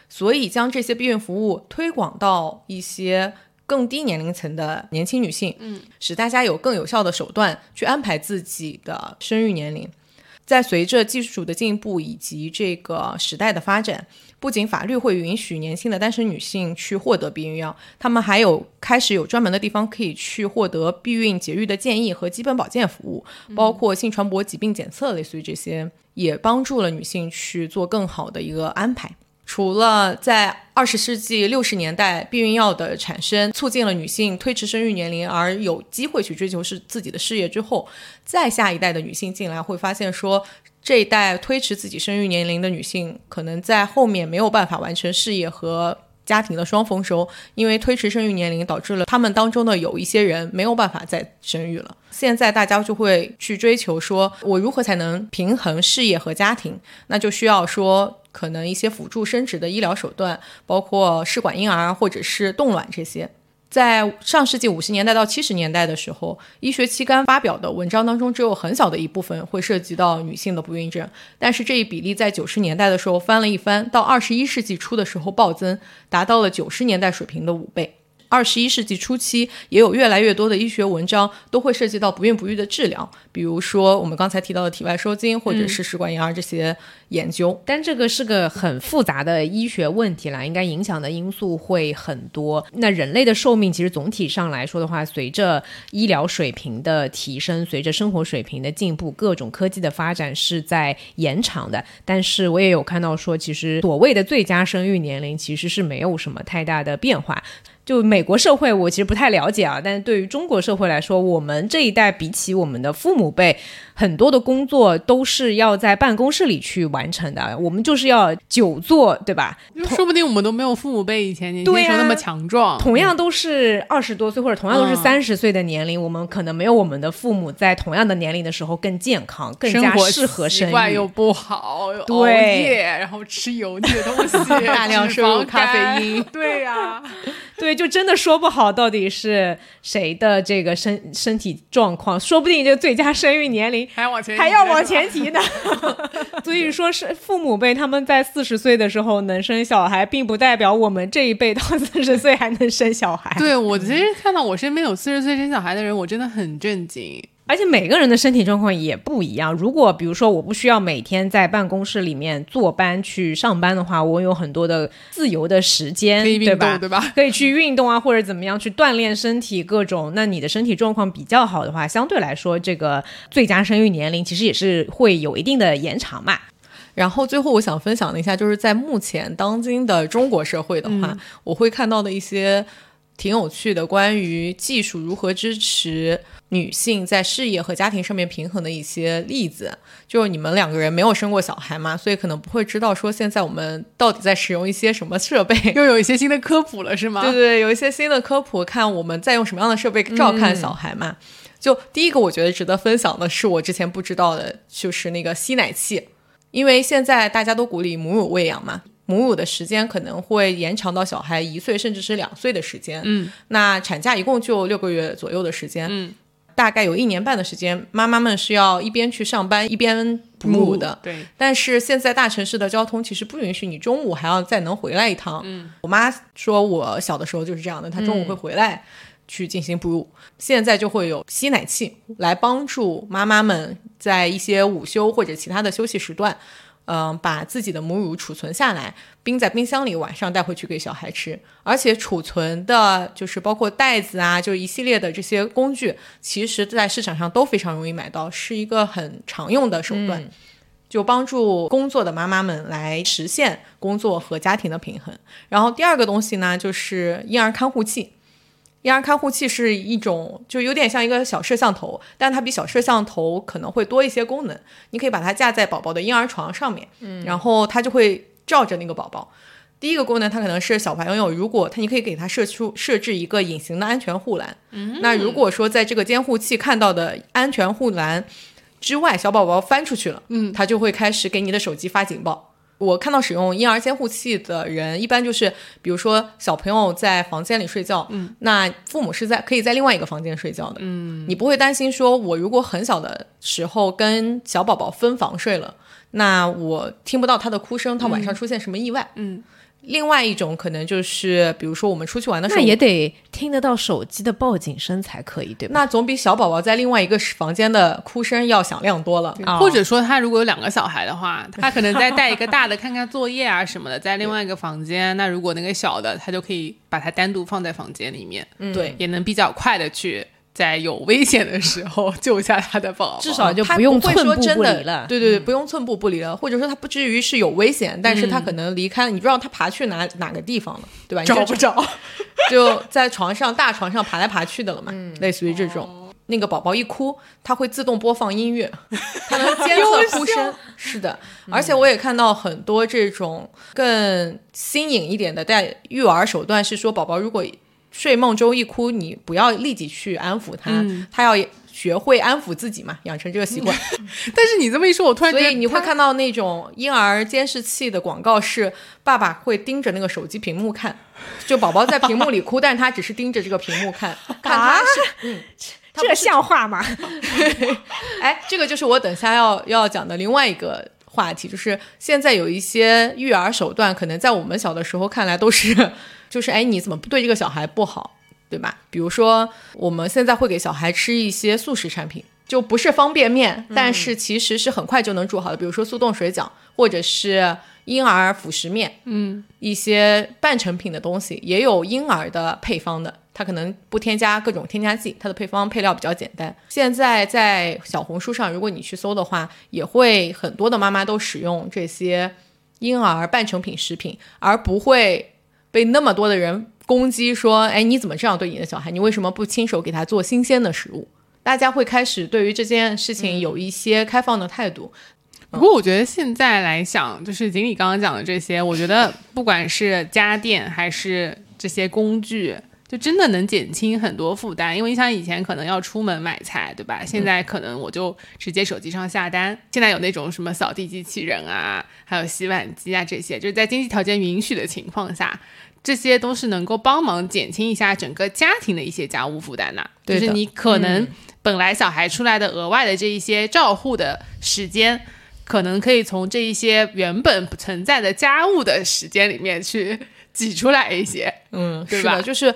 所以将这些避孕服务推广到一些更低年龄层的年轻女性，嗯，使大家有更有效的手段去安排自己的生育年龄。在随着技术的进步以及这个时代的发展，不仅法律会允许年轻的单身女性去获得避孕药，她们还有开始有专门的地方可以去获得避孕节育的建议和基本保健服务，包括性传播疾病检测，类似于这些，也帮助了女性去做更好的一个安排。除了在二十世纪六十年代避孕药的产生促进了女性推迟生育年龄而有机会去追求是自己的事业之后，再下一代的女性进来会发现说，这一代推迟自己生育年龄的女性可能在后面没有办法完成事业和家庭的双丰收，因为推迟生育年龄导致了他们当中的有一些人没有办法再生育了。现在大家就会去追求说，我如何才能平衡事业和家庭？那就需要说。可能一些辅助生殖的医疗手段，包括试管婴儿或者是冻卵这些，在上世纪五十年代到七十年代的时候，医学期刊发表的文章当中，只有很小的一部分会涉及到女性的不孕症。但是这一比例在九十年代的时候翻了一番，到二十一世纪初的时候暴增，达到了九十年代水平的五倍。二十一世纪初期，也有越来越多的医学文章都会涉及到不孕不育的治疗，比如说我们刚才提到的体外受精，或者是试管婴儿这些研究。但这个是个很复杂的医学问题啦，应该影响的因素会很多。那人类的寿命其实总体上来说的话，随着医疗水平的提升，随着生活水平的进步，各种科技的发展是在延长的。但是我也有看到说，其实所谓的最佳生育年龄其实是没有什么太大的变化。就美国社会，我其实不太了解啊。但是对于中国社会来说，我们这一代比起我们的父母辈，很多的工作都是要在办公室里去完成的。我们就是要久坐，对吧？说不定我们都没有父母辈以前年轻时候那么强壮。同样都是二十多岁，或者同样都是三十岁的年龄，我们可能没有我们的父母在同样的年龄的时候更健康，更加适合生育。又不好，对，然后吃油腻的东西，大量摄入咖啡因。对呀。对，就真的说不好到底是谁的这个身身体状况，说不定这最佳生育年龄还要往前还要往前提呢。所以说是父母辈他们在四十岁的时候能生小孩，并不代表我们这一辈到 四十岁还能生小孩。对我其实看到我身边有四十岁生小孩的人，我真的很震惊。而且每个人的身体状况也不一样。如果比如说我不需要每天在办公室里面坐班去上班的话，我有很多的自由的时间，对吧？对吧？可以去运动啊，或者怎么样去锻炼身体，各种。那你的身体状况比较好的话，相对来说，这个最佳生育年龄其实也是会有一定的延长嘛。然后最后我想分享一下，就是在目前当今的中国社会的话，我会看到的一些挺有趣的关于技术如何支持。女性在事业和家庭上面平衡的一些例子，就是你们两个人没有生过小孩嘛，所以可能不会知道说现在我们到底在使用一些什么设备，又有一些新的科普了，是吗？对对，有一些新的科普，看我们在用什么样的设备照看小孩嘛。就第一个，我觉得值得分享的是我之前不知道的，就是那个吸奶器，因为现在大家都鼓励母乳喂养嘛，母乳的时间可能会延长到小孩一岁甚至是两岁的时间。嗯，那产假一共就六个月左右的时间。嗯。大概有一年半的时间，妈妈们是要一边去上班一边哺乳的。对，但是现在大城市的交通其实不允许你中午还要再能回来一趟。嗯，我妈说我小的时候就是这样的，她中午会回来去进行哺乳。现在就会有吸奶器来帮助妈妈们在一些午休或者其他的休息时段。嗯，把自己的母乳储存下来，冰在冰箱里，晚上带回去给小孩吃。而且储存的，就是包括袋子啊，就是一系列的这些工具，其实在市场上都非常容易买到，是一个很常用的手段，就帮助工作的妈妈们来实现工作和家庭的平衡。然后第二个东西呢，就是婴儿看护器。婴儿看护器是一种，就有点像一个小摄像头，但它比小摄像头可能会多一些功能。你可以把它架在宝宝的婴儿床上面，嗯，然后它就会照着那个宝宝。第一个功能，它可能是小朋友，如果他你可以给他设出设置一个隐形的安全护栏。嗯，那如果说在这个监护器看到的安全护栏之外，小宝宝翻出去了，嗯，他就会开始给你的手机发警报。我看到使用婴儿监护器的人，一般就是比如说小朋友在房间里睡觉，嗯，那父母是在可以在另外一个房间睡觉的，嗯，你不会担心说我如果很小的时候跟小宝宝分房睡了，那我听不到他的哭声，他晚上出现什么意外，嗯。另外一种可能就是，比如说我们出去玩的时候，那也得听得到手机的报警声才可以，对吧？那总比小宝宝在另外一个房间的哭声要响亮多了。或者说，他如果有两个小孩的话，他可能再带一个大的看看作业啊什么的，在另外一个房间。那如果那个小的，他就可以把它单独放在房间里面，对，也能比较快的去。在有危险的时候 救下他的宝宝，至少就不用寸步不离了。对对对，不用寸步不离了，或者说他不至于是有危险，但是他可能离开，你不知道他爬去哪哪个地方了，对吧？找不着，就在床上大床上爬来爬去的了嘛，类似于这种。那个宝宝一哭，他会自动播放音乐，他能监测哭声。是的，而且我也看到很多这种更新颖一点的带育儿手段，是说宝宝如果。睡梦中一哭，你不要立即去安抚他，他要学会安抚自己嘛，养成这个习惯。但是你这么一说，我突然所以你会看到那种婴儿监视器的广告，是爸爸会盯着那个手机屏幕看，就宝宝在屏幕里哭，但是他只是盯着这个屏幕看，看他是嗯，这像话吗？哎，这个就是我等下要要讲的另外一个话题，就是现在有一些育儿手段，可能在我们小的时候看来都是。就是哎，你怎么不对这个小孩不好，对吧？比如说，我们现在会给小孩吃一些速食产品，就不是方便面，但是其实是很快就能煮好的，比如说速冻水饺，或者是婴儿辅食面，嗯，一些半成品的东西，也有婴儿的配方的，它可能不添加各种添加剂，它的配方配料比较简单。现在在小红书上，如果你去搜的话，也会很多的妈妈都使用这些婴儿半成品食品，而不会。被那么多的人攻击说：“哎，你怎么这样对你的小孩？你为什么不亲手给他做新鲜的食物？”大家会开始对于这件事情有一些开放的态度。不过，我觉得现在来想，就是锦鲤刚刚讲的这些，我觉得不管是家电还是这些工具。就真的能减轻很多负担，因为你想以前可能要出门买菜，对吧？现在可能我就直接手机上下单。现在有那种什么扫地机器人啊，还有洗碗机啊，这些就是在经济条件允许的情况下，这些都是能够帮忙减轻一下整个家庭的一些家务负担的。就是你可能本来小孩出来的额外的这一些照护的时间，可能可以从这一些原本不存在的家务的时间里面去挤出来一些，嗯，对吧？就是。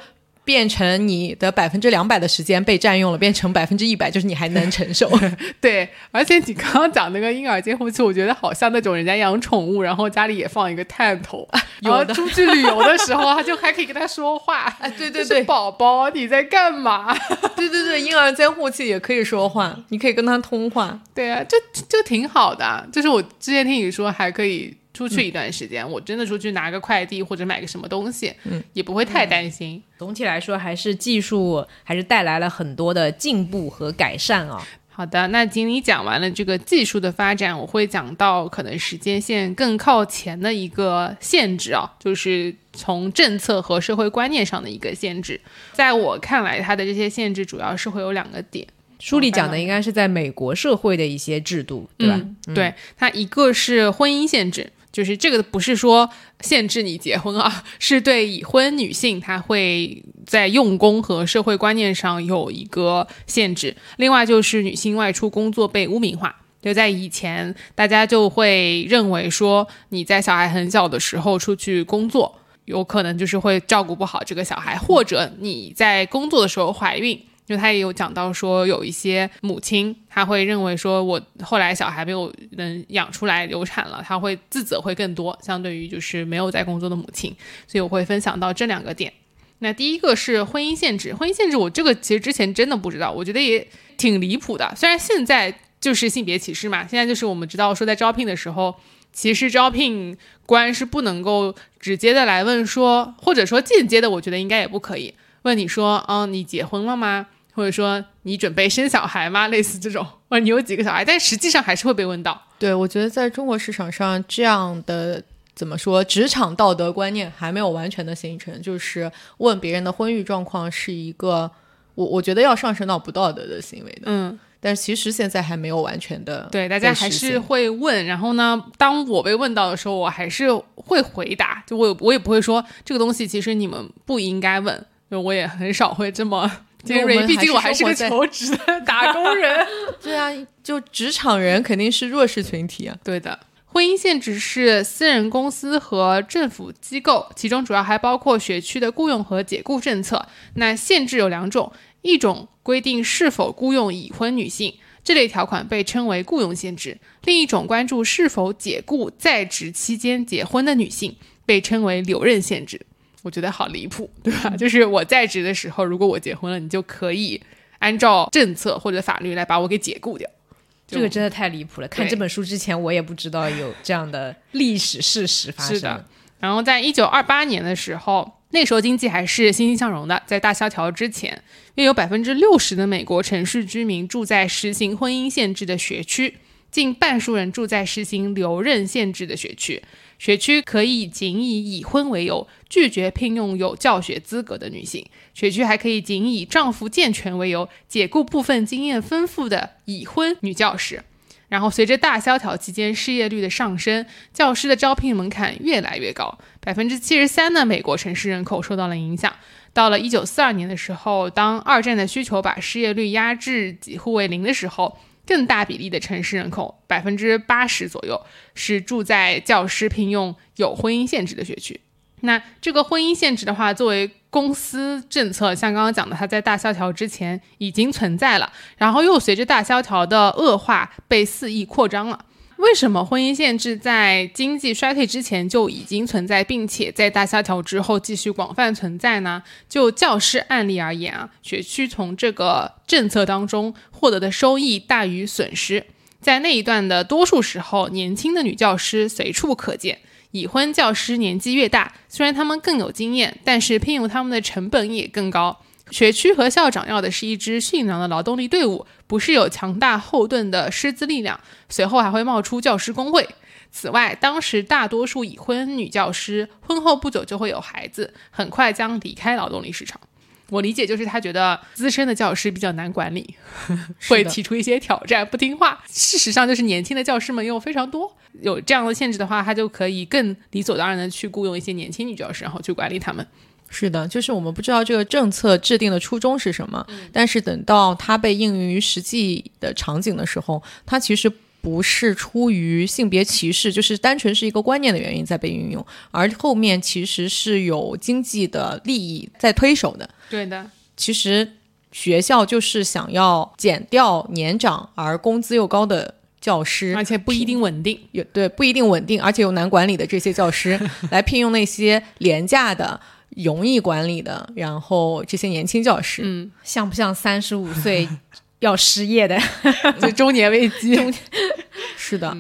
变成你的百分之两百的时间被占用了，变成百分之一百，就是你还能承受。对，而且你刚刚讲那个婴儿监护器，我觉得好像那种人家养宠物，然后家里也放一个探头，然后出去旅游的时候，他就还可以跟他说话。哎，对对对，宝宝你在干嘛？对对对，婴儿监护器也可以说话，你可以跟他通话。对啊，就就挺好的。就是我之前听你说还可以。出去一段时间，我真的出去拿个快递或者买个什么东西，嗯，也不会太担心。总体来说，还是技术还是带来了很多的进步和改善啊。好的，那经理讲完了这个技术的发展，我会讲到可能时间线更靠前的一个限制啊，就是从政策和社会观念上的一个限制。在我看来，它的这些限制主要是会有两个点。书里讲的应该是在美国社会的一些制度，对吧？对，它一个是婚姻限制。就是这个不是说限制你结婚啊，是对已婚女性，她会在用工和社会观念上有一个限制。另外就是女性外出工作被污名化，就在以前大家就会认为说你在小孩很小的时候出去工作，有可能就是会照顾不好这个小孩，或者你在工作的时候怀孕。因为他也有讲到说，有一些母亲，他会认为说，我后来小孩没有能养出来流产了，他会自责会更多，相对于就是没有在工作的母亲，所以我会分享到这两个点。那第一个是婚姻限制，婚姻限制我这个其实之前真的不知道，我觉得也挺离谱的。虽然现在就是性别歧视嘛，现在就是我们知道说在招聘的时候，其实招聘官是不能够直接的来问说，或者说间接的，我觉得应该也不可以。问你说，嗯，你结婚了吗？或者说你准备生小孩吗？类似这种，或者你有几个小孩？但实际上还是会被问到。对，我觉得在中国市场上，这样的怎么说，职场道德观念还没有完全的形成，就是问别人的婚育状况是一个，我我觉得要上升到不道德的行为的。嗯，但是其实现在还没有完全的对，大家还是会问。然后呢，当我被问到的时候，我还是会回答。就我我也不会说这个东西其实你们不应该问。就我也很少会这么。尖锐，毕竟我还是个求职的 打工人。对啊，就职场人肯定是弱势群体啊。对的，婚姻限制是私人公司和政府机构，其中主要还包括学区的雇佣和解雇政策。那限制有两种，一种规定是否雇佣已婚女性，这类条款被称为雇佣限制；另一种关注是否解雇在职期间结婚的女性，被称为留任限制。我觉得好离谱，对吧？就是我在职的时候，如果我结婚了，你就可以按照政策或者法律来把我给解雇掉。这个真的太离谱了。看这本书之前，我也不知道有这样的历史事实发生。是的。然后在一九二八年的时候，那时候经济还是欣欣向荣的。在大萧条之前，约有百分之六十的美国城市居民住在实行婚姻限制的学区，近半数人住在实行留任限制的学区。学区可以仅以已婚为由拒绝聘用有教学资格的女性。学区还可以仅以丈夫健全为由解雇部分经验丰富的已婚女教师。然后，随着大萧条期间失业率的上升，教师的招聘门槛越来越高。百分之七十三的美国城市人口受到了影响。到了一九四二年的时候，当二战的需求把失业率压制几乎为零的时候。更大比例的城市人口，百分之八十左右是住在教师聘用有婚姻限制的学区。那这个婚姻限制的话，作为公司政策，像刚刚讲的，它在大萧条之前已经存在了，然后又随着大萧条的恶化被肆意扩张了。为什么婚姻限制在经济衰退之前就已经存在，并且在大萧条之后继续广泛存在呢？就教师案例而言啊，学区从这个政策当中获得的收益大于损失。在那一段的多数时候，年轻的女教师随处可见。已婚教师年纪越大，虽然他们更有经验，但是聘用他们的成本也更高。学区和校长要的是一支驯良的劳动力队伍，不是有强大后盾的师资力量。随后还会冒出教师工会。此外，当时大多数已婚女教师婚后不久就会有孩子，很快将离开劳动力市场。我理解就是他觉得资深的教师比较难管理，会提出一些挑战，不听话。事实上，就是年轻的教师们又非常多，有这样的限制的话，他就可以更理所当然的去雇佣一些年轻女教师，然后去管理他们。是的，就是我们不知道这个政策制定的初衷是什么，但是等到它被应用于实际的场景的时候，它其实不是出于性别歧视，就是单纯是一个观念的原因在被运用，而后面其实是有经济的利益在推手的。对的，其实学校就是想要减掉年长而工资又高的教师，而且不一定稳定，有对不一定稳定，而且又难管理的这些教师，来聘用那些廉价的。容易管理的，然后这些年轻教师，嗯，像不像三十五岁要失业的，就中年危机？是的。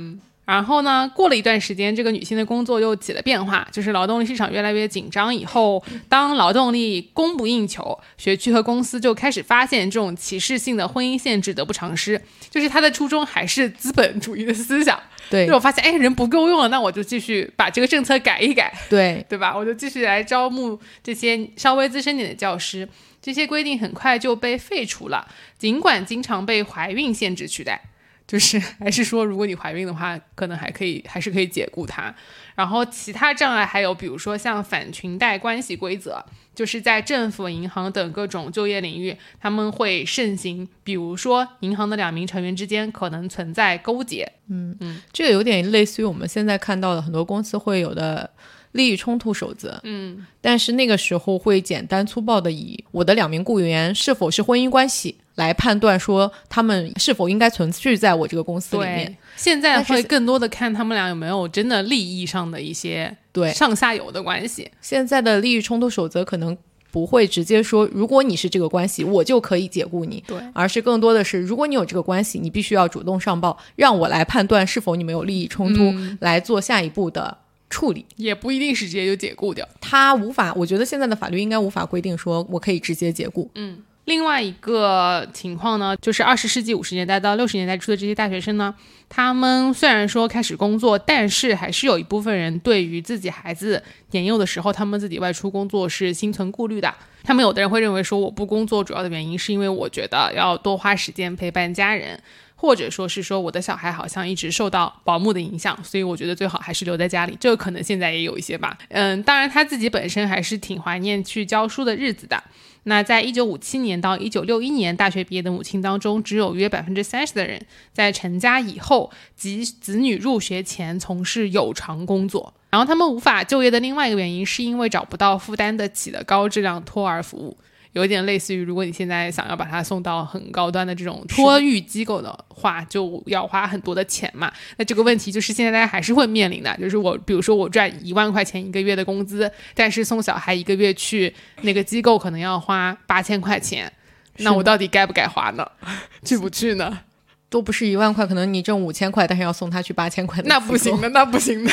然后呢，过了一段时间，这个女性的工作又起了变化，就是劳动力市场越来越紧张以后，当劳动力供不应求，学区和公司就开始发现这种歧视性的婚姻限制得不偿失，就是他的初衷还是资本主义的思想。对，就我发现，哎，人不够用了，那我就继续把这个政策改一改，对，对吧？我就继续来招募这些稍微资深点的教师。这些规定很快就被废除了，尽管经常被怀孕限制取代。就是 还是说，如果你怀孕的话，可能还可以，还是可以解雇他。然后其他障碍还有，比如说像反裙带关系规则，就是在政府、银行等各种就业领域，他们会盛行。比如说，银行的两名成员之间可能存在勾结。嗯嗯，这个有点类似于我们现在看到的很多公司会有的利益冲突守则。嗯，但是那个时候会简单粗暴的以我的两名雇员是否是婚姻关系。来判断说他们是否应该存续在我这个公司里面。现在会更多的看他们俩有没有真的利益上的一些对上下游的关系。现在的利益冲突守则可能不会直接说，如果你是这个关系，我就可以解雇你。对，而是更多的是，如果你有这个关系，你必须要主动上报，让我来判断是否你们有利益冲突，来做下一步的处理，也不一定是直接就解雇掉。他无法，我觉得现在的法律应该无法规定说我可以直接解雇。嗯，另外一个情况呢，就是二十世纪五十年代到六十年代初的这些大学生呢，他们虽然说开始工作，但是还是有一部分人对于自己孩子年幼的时候，他们自己外出工作是心存顾虑的。他们有的人会认为说，我不工作主要的原因是因为我觉得要多花时间陪伴家人。或者说是说我的小孩好像一直受到保姆的影响，所以我觉得最好还是留在家里。这个可能现在也有一些吧。嗯，当然他自己本身还是挺怀念去教书的日子的。那在一九五七年到一九六一年大学毕业的母亲当中，只有约百分之三十的人在成家以后及子女入学前从事有偿工作。然后他们无法就业的另外一个原因，是因为找不到负担得起的高质量托儿服务。有点类似于，如果你现在想要把它送到很高端的这种托育机构的话，就要花很多的钱嘛。那这个问题就是现在大家还是会面临的，就是我比如说我赚一万块钱一个月的工资，但是送小孩一个月去那个机构可能要花八千块钱，那我到底该不该花呢？去不去呢？都不是一万块，可能你挣五千块，但是要送他去八千块，那不行的，那不行的。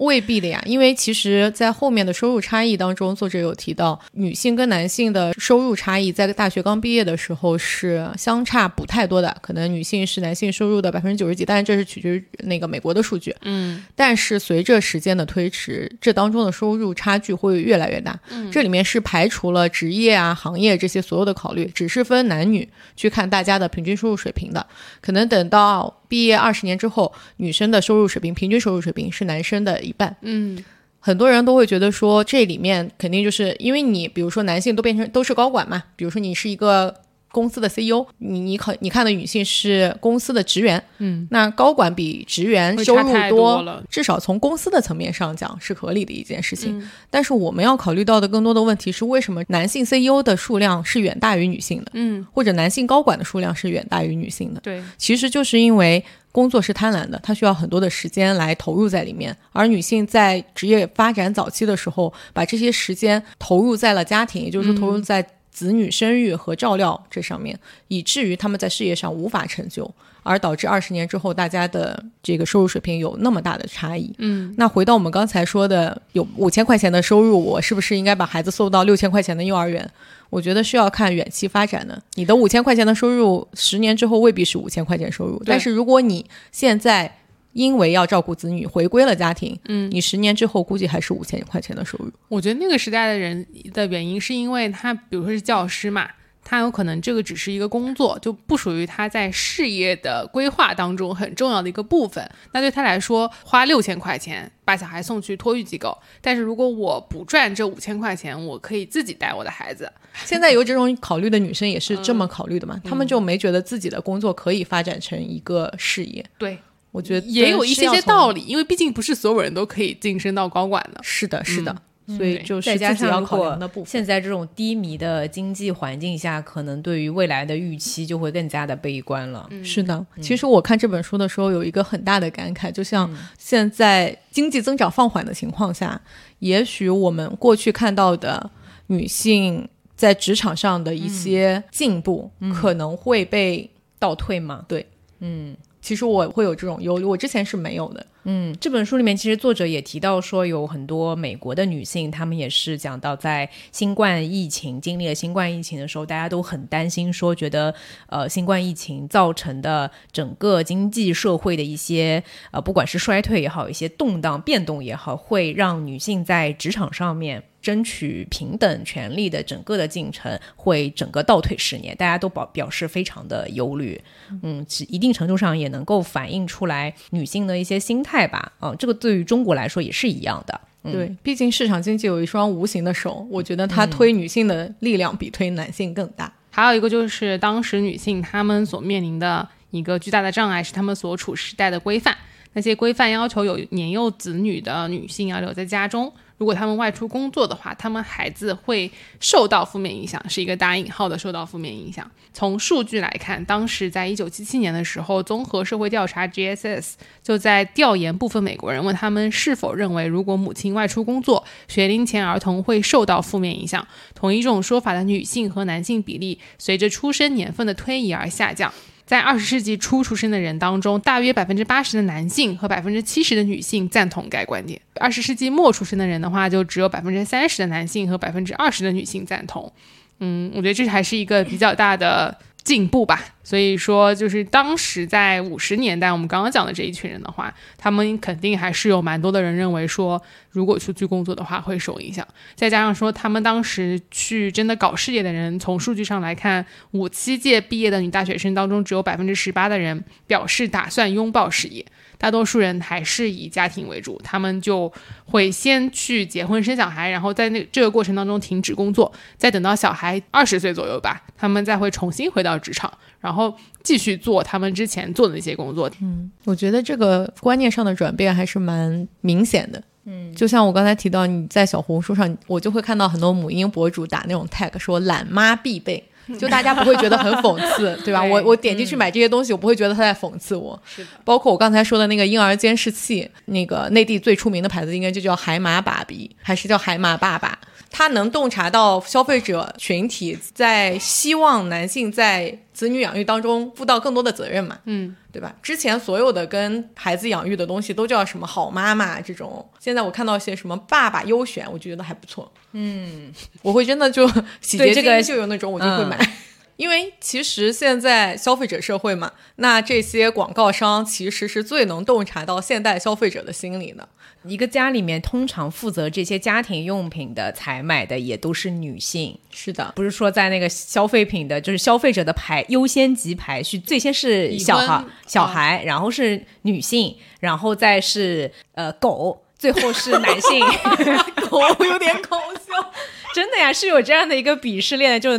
未必的呀，因为其实，在后面的收入差异当中，作者有提到，女性跟男性的收入差异，在大学刚毕业的时候是相差不太多的，可能女性是男性收入的百分之九十几，但是这是取决于那个美国的数据。嗯，但是随着时间的推迟，这当中的收入差距会越来越大。嗯，这里面是排除了职业啊、行业这些所有的考虑，只是分男女去看大家的平均收入水平的，可能等到。毕业二十年之后，女生的收入水平平均收入水平是男生的一半。嗯，很多人都会觉得说，这里面肯定就是因为你，比如说男性都变成都是高管嘛，比如说你是一个。公司的 CEO，你你可你看的女性是公司的职员，嗯，那高管比职员收入多，至少从公司的层面上讲是合理的一件事情。但是我们要考虑到的更多的问题是，为什么男性 CEO 的数量是远大于女性的？嗯，或者男性高管的数量是远大于女性的？对，其实就是因为工作是贪婪的，它需要很多的时间来投入在里面，而女性在职业发展早期的时候，把这些时间投入在了家庭，也就是说投入在。子女生育和照料这上面，以至于他们在事业上无法成就，而导致二十年之后大家的这个收入水平有那么大的差异。嗯，那回到我们刚才说的，有五千块钱的收入，我是不是应该把孩子送到六千块钱的幼儿园？我觉得是要看远期发展的。你的五千块钱的收入，十年之后未必是五千块钱收入，但是如果你现在。因为要照顾子女，回归了家庭。嗯，你十年之后估计还是五千块钱的收入。我觉得那个时代的人的原因，是因为他，比如说是教师嘛，他有可能这个只是一个工作，就不属于他在事业的规划当中很重要的一个部分。那对他来说，花六千块钱把小孩送去托育机构，但是如果我不赚这五千块钱，我可以自己带我的孩子。现在有这种考虑的女生也是这么考虑的嘛？他们就没觉得自己的工作可以发展成一个事业。对。我觉得也有一些些道理，因为毕竟不是所有人都可以晋升到高管的。是的，是的，所以就是再加上考量的部分。现在这种低迷的经济环境下，可能对于未来的预期就会更加的悲观了。是的，其实我看这本书的时候有一个很大的感慨，就像现在经济增长放缓的情况下，也许我们过去看到的女性在职场上的一些进步，可能会被倒退吗？对，嗯。其实我会有这种忧虑，我之前是没有的。嗯，这本书里面其实作者也提到说，有很多美国的女性，她们也是讲到在新冠疫情经历了新冠疫情的时候，大家都很担心，说觉得呃新冠疫情造成的整个经济社会的一些呃不管是衰退也好，一些动荡变动也好，会让女性在职场上面。争取平等权利的整个的进程会整个倒退十年，大家都表表示非常的忧虑。嗯，其一定程度上也能够反映出来女性的一些心态吧。嗯，这个对于中国来说也是一样的。对，毕竟市场经济有一双无形的手，我觉得它推女性的力量比推男性更大。还有一个就是当时女性她们所面临的一个巨大的障碍是她们所处时代的规范，那些规范要求有年幼子女的女性要留在家中。如果他们外出工作的话，他们孩子会受到负面影响，是一个打引号的受到负面影响。从数据来看，当时在一九七七年的时候，综合社会调查 GSS 就在调研部分美国人，问他们是否认为，如果母亲外出工作，学龄前儿童会受到负面影响。同一种说法的女性和男性比例随着出生年份的推移而下降。在二十世纪初出生的人当中，大约百分之八十的男性和百分之七十的女性赞同该观点。二十世纪末出生的人的话，就只有百分之三十的男性和百分之二十的女性赞同。嗯，我觉得这还是一个比较大的。进步吧，所以说就是当时在五十年代，我们刚刚讲的这一群人的话，他们肯定还是有蛮多的人认为说，如果出去工作的话会受影响。再加上说，他们当时去真的搞事业的人，从数据上来看，五七届毕业的女大学生当中，只有百分之十八的人表示打算拥抱事业。大多数人还是以家庭为主，他们就会先去结婚生小孩，然后在那这个过程当中停止工作，再等到小孩二十岁左右吧，他们再会重新回到职场，然后继续做他们之前做的那些工作。嗯，我觉得这个观念上的转变还是蛮明显的。嗯，就像我刚才提到，你在小红书上，我就会看到很多母婴博主打那种 tag，说懒妈必备。就大家不会觉得很讽刺，对吧？我我点进去买这些东西，我不会觉得他在讽刺我。是的，包括我刚才说的那个婴儿监视器，那个内地最出名的牌子应该就叫海马爸比，还是叫海马爸爸？它能洞察到消费者群体在希望男性在子女养育当中负到更多的责任嘛？嗯，对吧？之前所有的跟孩子养育的东西都叫什么好妈妈这种，现在我看到一些什么爸爸优选，我就觉得还不错。嗯，我会真的就洗洁这个就有那种我就会买。因为其实现在消费者社会嘛，那这些广告商其实是最能洞察到现代消费者的心理的。一个家里面通常负责这些家庭用品的采买的也都是女性，是的，不是说在那个消费品的，就是消费者的排优先级排序，最先是小孩，小孩，然后是女性，然后再是呃狗，最后是男性。狗有点搞笑。真的呀，是有这样的一个鄙视链，就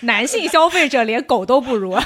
男性消费者连狗都不如。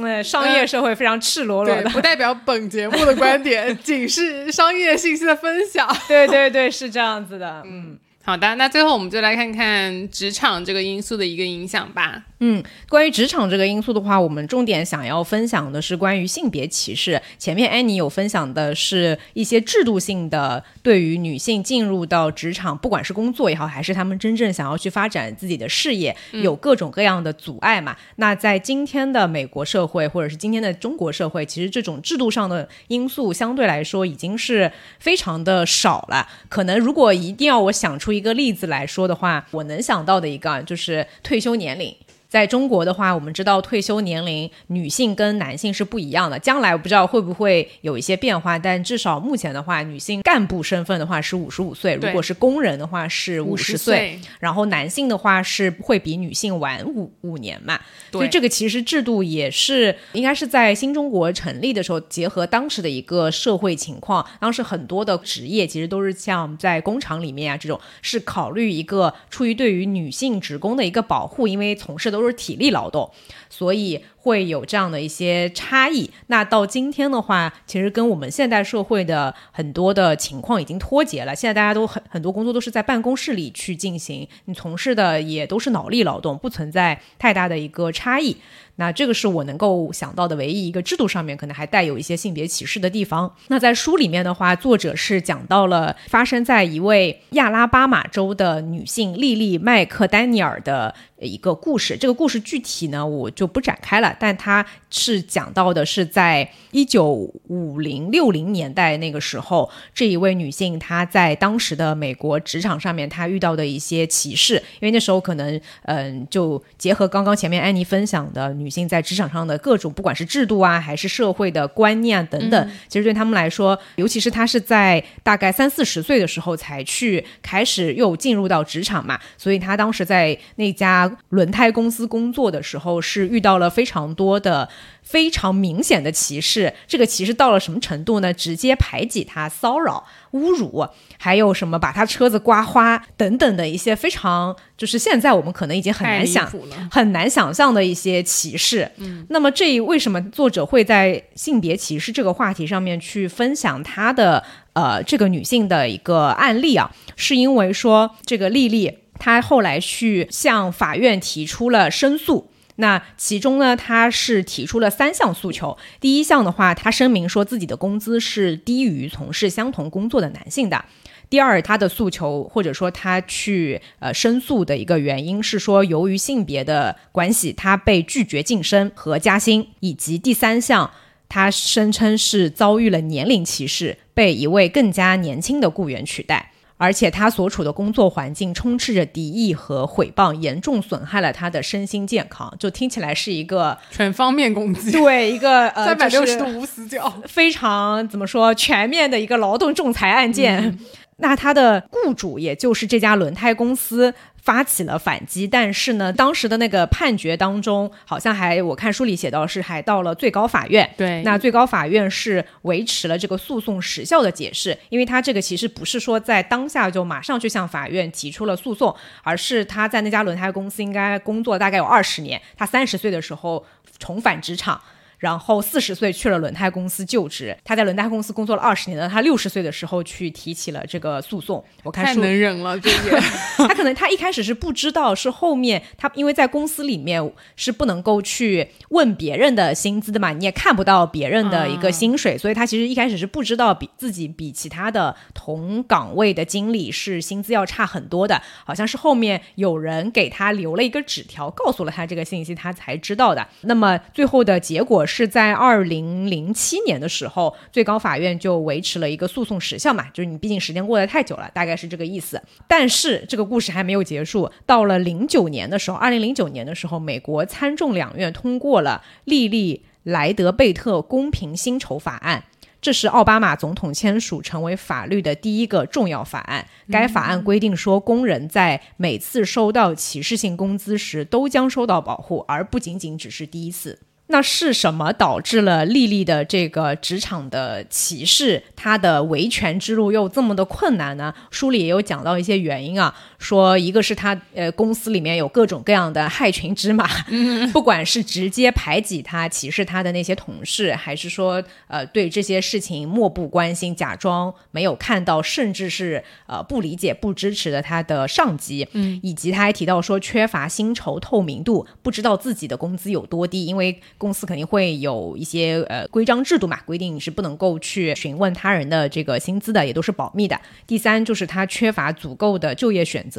嗯，商业社会非常赤裸裸的，不代表本节目的观点，仅是商业信息的分享。对对对，是这样子的。嗯。好的，那最后我们就来看看职场这个因素的一个影响吧。嗯，关于职场这个因素的话，我们重点想要分享的是关于性别歧视。前面安妮有分享的是一些制度性的对于女性进入到职场，不管是工作也好，还是他们真正想要去发展自己的事业，有各种各样的阻碍嘛。那在今天的美国社会，或者是今天的中国社会，其实这种制度上的因素相对来说已经是非常的少了。可能如果一定要我想出。一个例子来说的话，我能想到的一个就是退休年龄。在中国的话，我们知道退休年龄女性跟男性是不一样的。将来我不知道会不会有一些变化，但至少目前的话，女性干部身份的话是五十五岁，如果是工人的话是五十岁，然后男性的话是会比女性晚五五年嘛。所以这个其实制度也是应该是在新中国成立的时候，结合当时的一个社会情况，当时很多的职业其实都是像在工厂里面啊这种，是考虑一个出于对于女性职工的一个保护，因为从事的。都是体力劳动，所以会有这样的一些差异。那到今天的话，其实跟我们现代社会的很多的情况已经脱节了。现在大家都很很多工作都是在办公室里去进行，你从事的也都是脑力劳动，不存在太大的一个差异。那这个是我能够想到的唯一一个制度上面可能还带有一些性别歧视的地方。那在书里面的话，作者是讲到了发生在一位亚拉巴马州的女性莉莉麦克丹尼尔的一个故事。这个故事具体呢，我就不展开了，但它是讲到的是在一九五零六零年代那个时候，这一位女性她在当时的美国职场上面她遇到的一些歧视，因为那时候可能嗯，就结合刚刚前面安妮分享的女。女性在职场上的各种，不管是制度啊，还是社会的观念啊等等，其实对他们来说，尤其是她是在大概三四十岁的时候才去开始又进入到职场嘛，所以她当时在那家轮胎公司工作的时候，是遇到了非常多的。非常明显的歧视，这个歧视到了什么程度呢？直接排挤他、骚扰、侮辱，还有什么把他车子刮花等等的一些非常，就是现在我们可能已经很难想、很难想象的一些歧视。嗯，那么这为什么作者会在性别歧视这个话题上面去分享他的呃这个女性的一个案例啊？是因为说这个丽丽她后来去向法院提出了申诉。那其中呢，他是提出了三项诉求。第一项的话，他声明说自己的工资是低于从事相同工作的男性的。第二，他的诉求或者说他去呃申诉的一个原因是说，由于性别的关系，他被拒绝晋升和加薪，以及第三项，他声称是遭遇了年龄歧视，被一位更加年轻的雇员取代。而且他所处的工作环境充斥着敌意和毁谤，严重损害了他的身心健康。就听起来是一个全方面攻击，对一个呃 三百六十度度无死角，非常怎么说全面的一个劳动仲裁案件。那他的雇主也就是这家轮胎公司。发起了反击，但是呢，当时的那个判决当中，好像还我看书里写到是还到了最高法院。对，那最高法院是维持了这个诉讼时效的解释，因为他这个其实不是说在当下就马上就向法院提出了诉讼，而是他在那家轮胎公司应该工作大概有二十年，他三十岁的时候重返职场。然后四十岁去了轮胎公司就职，他在轮胎公司工作了二十年了。他六十岁的时候去提起了这个诉讼。我看太能忍了，这个 他可能他一开始是不知道，是后面他因为在公司里面是不能够去问别人的薪资的嘛，你也看不到别人的一个薪水，所以他其实一开始是不知道比自己比其他的同岗位的经理是薪资要差很多的。好像是后面有人给他留了一个纸条，告诉了他这个信息，他才知道的。那么最后的结果。是在二零零七年的时候，最高法院就维持了一个诉讼时效嘛，就是你毕竟时间过得太久了，大概是这个意思。但是这个故事还没有结束，到了零九年的时候，二零零九年的时候，美国参众两院通过了莉莉莱德贝特公平薪酬法案，这是奥巴马总统签署成为法律的第一个重要法案。该法案规定说，工人在每次收到歧视性工资时都将受到保护，而不仅仅只是第一次。那是什么导致了丽丽的这个职场的歧视？她的维权之路又这么的困难呢？书里也有讲到一些原因啊，说一个是他呃公司里面有各种各样的害群之马，不管是直接排挤他、歧视他的那些同事，还是说呃对这些事情漠不关心、假装没有看到，甚至是呃不理解、不支持的他的上级，嗯，以及他还提到说缺乏薪酬透明度，不知道自己的工资有多低，因为。公司肯定会有一些呃规章制度嘛，规定你是不能够去询问他人的这个薪资的，也都是保密的。第三就是他缺乏足够的就业选择，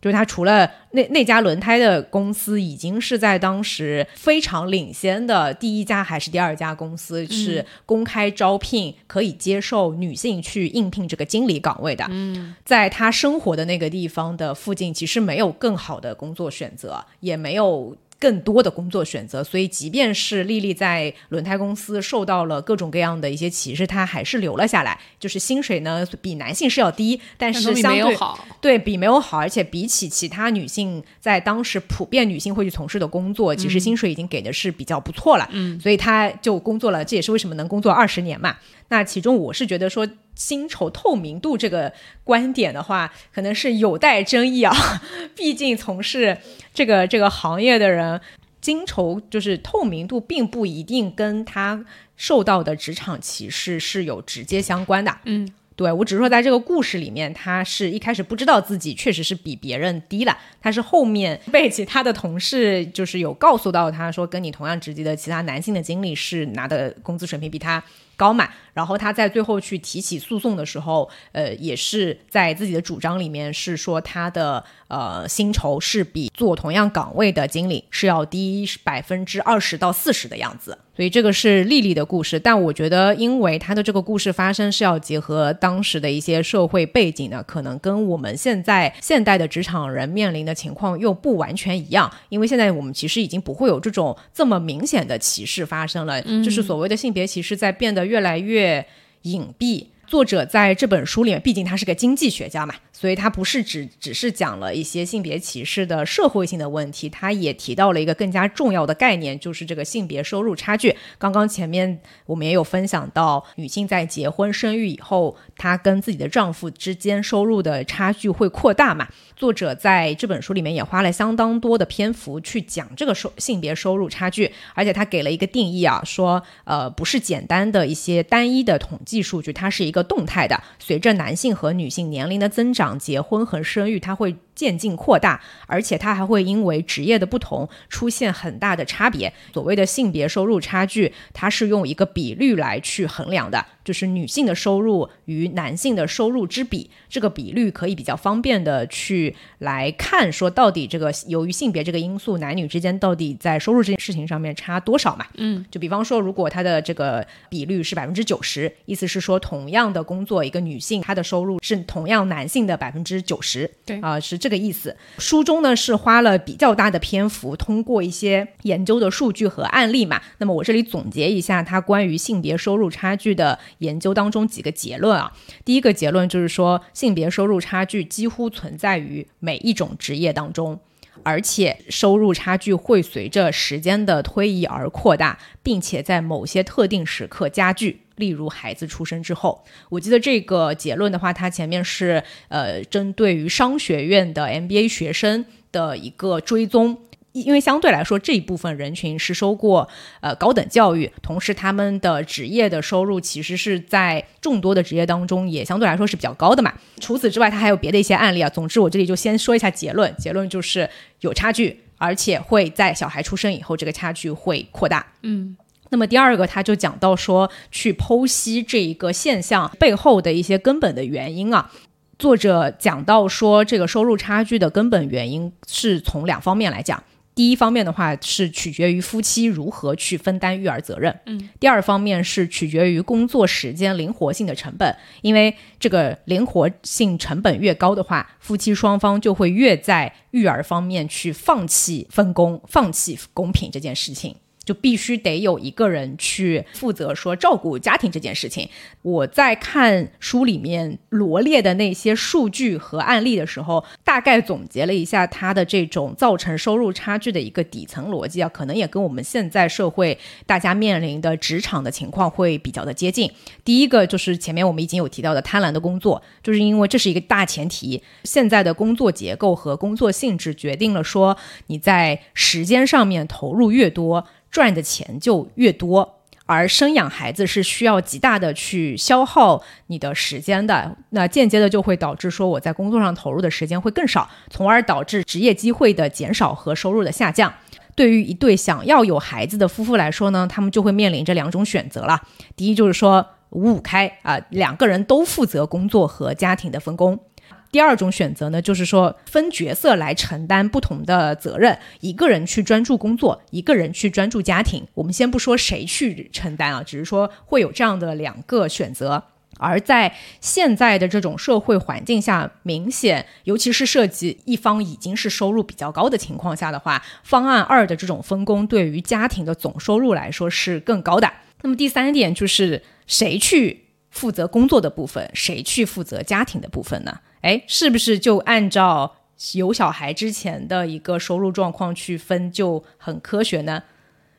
就是他除了那那家轮胎的公司已经是在当时非常领先的第一家还是第二家公司是公开招聘可以接受女性去应聘这个经理岗位的。嗯，在他生活的那个地方的附近，其实没有更好的工作选择，也没有。更多的工作选择，所以即便是丽丽在轮胎公司受到了各种各样的一些歧视，她还是留了下来。就是薪水呢，比男性是要低，但是相对对比没有好，而且比起其他女性在当时普遍女性会去从事的工作，其实薪水已经给的是比较不错了。嗯，所以她就工作了，这也是为什么能工作二十年嘛。那其中我是觉得说。薪酬透明度这个观点的话，可能是有待争议啊。毕竟从事这个这个行业的人，薪酬就是透明度，并不一定跟他受到的职场歧视是有直接相关的。嗯，对我只是说，在这个故事里面，他是一开始不知道自己确实是比别人低了，他是后面被其他的同事就是有告诉到他说，跟你同样职级的其他男性的经理是拿的工资水平比他。高嘛，然后他在最后去提起诉讼的时候，呃，也是在自己的主张里面是说他的呃薪酬是比做同样岗位的经理是要低百分之二十到四十的样子。所以这个是丽丽的故事，但我觉得，因为她的这个故事发生是要结合当时的一些社会背景的，可能跟我们现在现代的职场人面临的情况又不完全一样。因为现在我们其实已经不会有这种这么明显的歧视发生了，就是所谓的性别歧视在变得越来越隐蔽。作者在这本书里面，毕竟他是个经济学家嘛。所以，他不是只只是讲了一些性别歧视的社会性的问题，他也提到了一个更加重要的概念，就是这个性别收入差距。刚刚前面我们也有分享到，女性在结婚生育以后，她跟自己的丈夫之间收入的差距会扩大嘛？作者在这本书里面也花了相当多的篇幅去讲这个收性别收入差距，而且他给了一个定义啊，说呃不是简单的一些单一的统计数据，它是一个动态的，随着男性和女性年龄的增长。想结婚和生育，他会渐进扩大，而且它还会因为职业的不同出现很大的差别。所谓的性别收入差距，它是用一个比率来去衡量的，就是女性的收入与男性的收入之比。这个比率可以比较方便的去来看，说到底这个由于性别这个因素，男女之间到底在收入这件事情上面差多少嘛？嗯，就比方说，如果它的这个比率是百分之九十，意思是说同样的工作，一个女性她的收入是同样男性的百分之九十。对啊、是这这个意思。书中呢是花了比较大的篇幅，通过一些研究的数据和案例嘛。那么我这里总结一下他关于性别收入差距的研究当中几个结论啊。第一个结论就是说，性别收入差距几乎存在于每一种职业当中。而且收入差距会随着时间的推移而扩大，并且在某些特定时刻加剧。例如孩子出生之后，我记得这个结论的话，它前面是呃针对于商学院的 MBA 学生的一个追踪。因为相对来说，这一部分人群是受过呃高等教育，同时他们的职业的收入其实是在众多的职业当中也相对来说是比较高的嘛。除此之外，它还有别的一些案例啊。总之，我这里就先说一下结论，结论就是有差距，而且会在小孩出生以后，这个差距会扩大。嗯。那么第二个，他就讲到说，去剖析这一个现象背后的一些根本的原因啊。作者讲到说，这个收入差距的根本原因是从两方面来讲。第一方面的话是取决于夫妻如何去分担育儿责任，嗯，第二方面是取决于工作时间灵活性的成本，因为这个灵活性成本越高的话，夫妻双方就会越在育儿方面去放弃分工、放弃公平这件事情。就必须得有一个人去负责说照顾家庭这件事情。我在看书里面罗列的那些数据和案例的时候，大概总结了一下它的这种造成收入差距的一个底层逻辑啊，可能也跟我们现在社会大家面临的职场的情况会比较的接近。第一个就是前面我们已经有提到的贪婪的工作，就是因为这是一个大前提，现在的工作结构和工作性质决定了说你在时间上面投入越多。赚的钱就越多，而生养孩子是需要极大的去消耗你的时间的，那间接的就会导致说我在工作上投入的时间会更少，从而导致职业机会的减少和收入的下降。对于一对想要有孩子的夫妇来说呢，他们就会面临着两种选择了。第一就是说五五开啊，两个人都负责工作和家庭的分工。第二种选择呢，就是说分角色来承担不同的责任，一个人去专注工作，一个人去专注家庭。我们先不说谁去承担啊，只是说会有这样的两个选择。而在现在的这种社会环境下，明显，尤其是涉及一方已经是收入比较高的情况下的话，方案二的这种分工对于家庭的总收入来说是更高的。那么第三点就是谁去负责工作的部分，谁去负责家庭的部分呢？哎，是不是就按照有小孩之前的一个收入状况去分就很科学呢？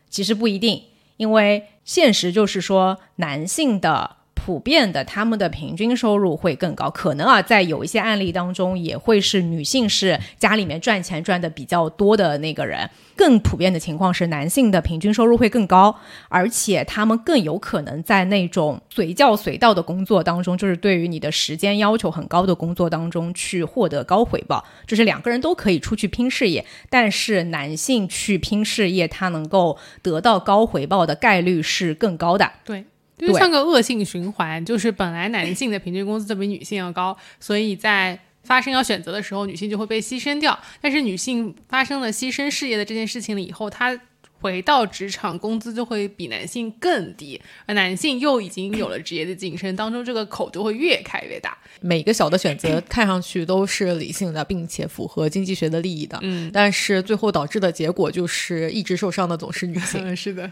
其实不一定，因为现实就是说，男性的普遍的他们的平均收入会更高，可能啊，在有一些案例当中也会是女性是家里面赚钱赚的比较多的那个人。更普遍的情况是，男性的平均收入会更高，而且他们更有可能在那种随叫随到的工作当中，就是对于你的时间要求很高的工作当中去获得高回报。就是两个人都可以出去拼事业，但是男性去拼事业，他能够得到高回报的概率是更高的。对。就像个恶性循环，就是本来男性的平均工资就比女性要高，所以在发生要选择的时候，女性就会被牺牲掉。但是女性发生了牺牲事业的这件事情了以后，她回到职场，工资就会比男性更低，而男性又已经有了职业的晋升，当中这个口就会越开越大。每个小的选择看上去都是理性的，并且符合经济学的利益的，嗯，但是最后导致的结果就是一直受伤的总是女性。嗯，是的。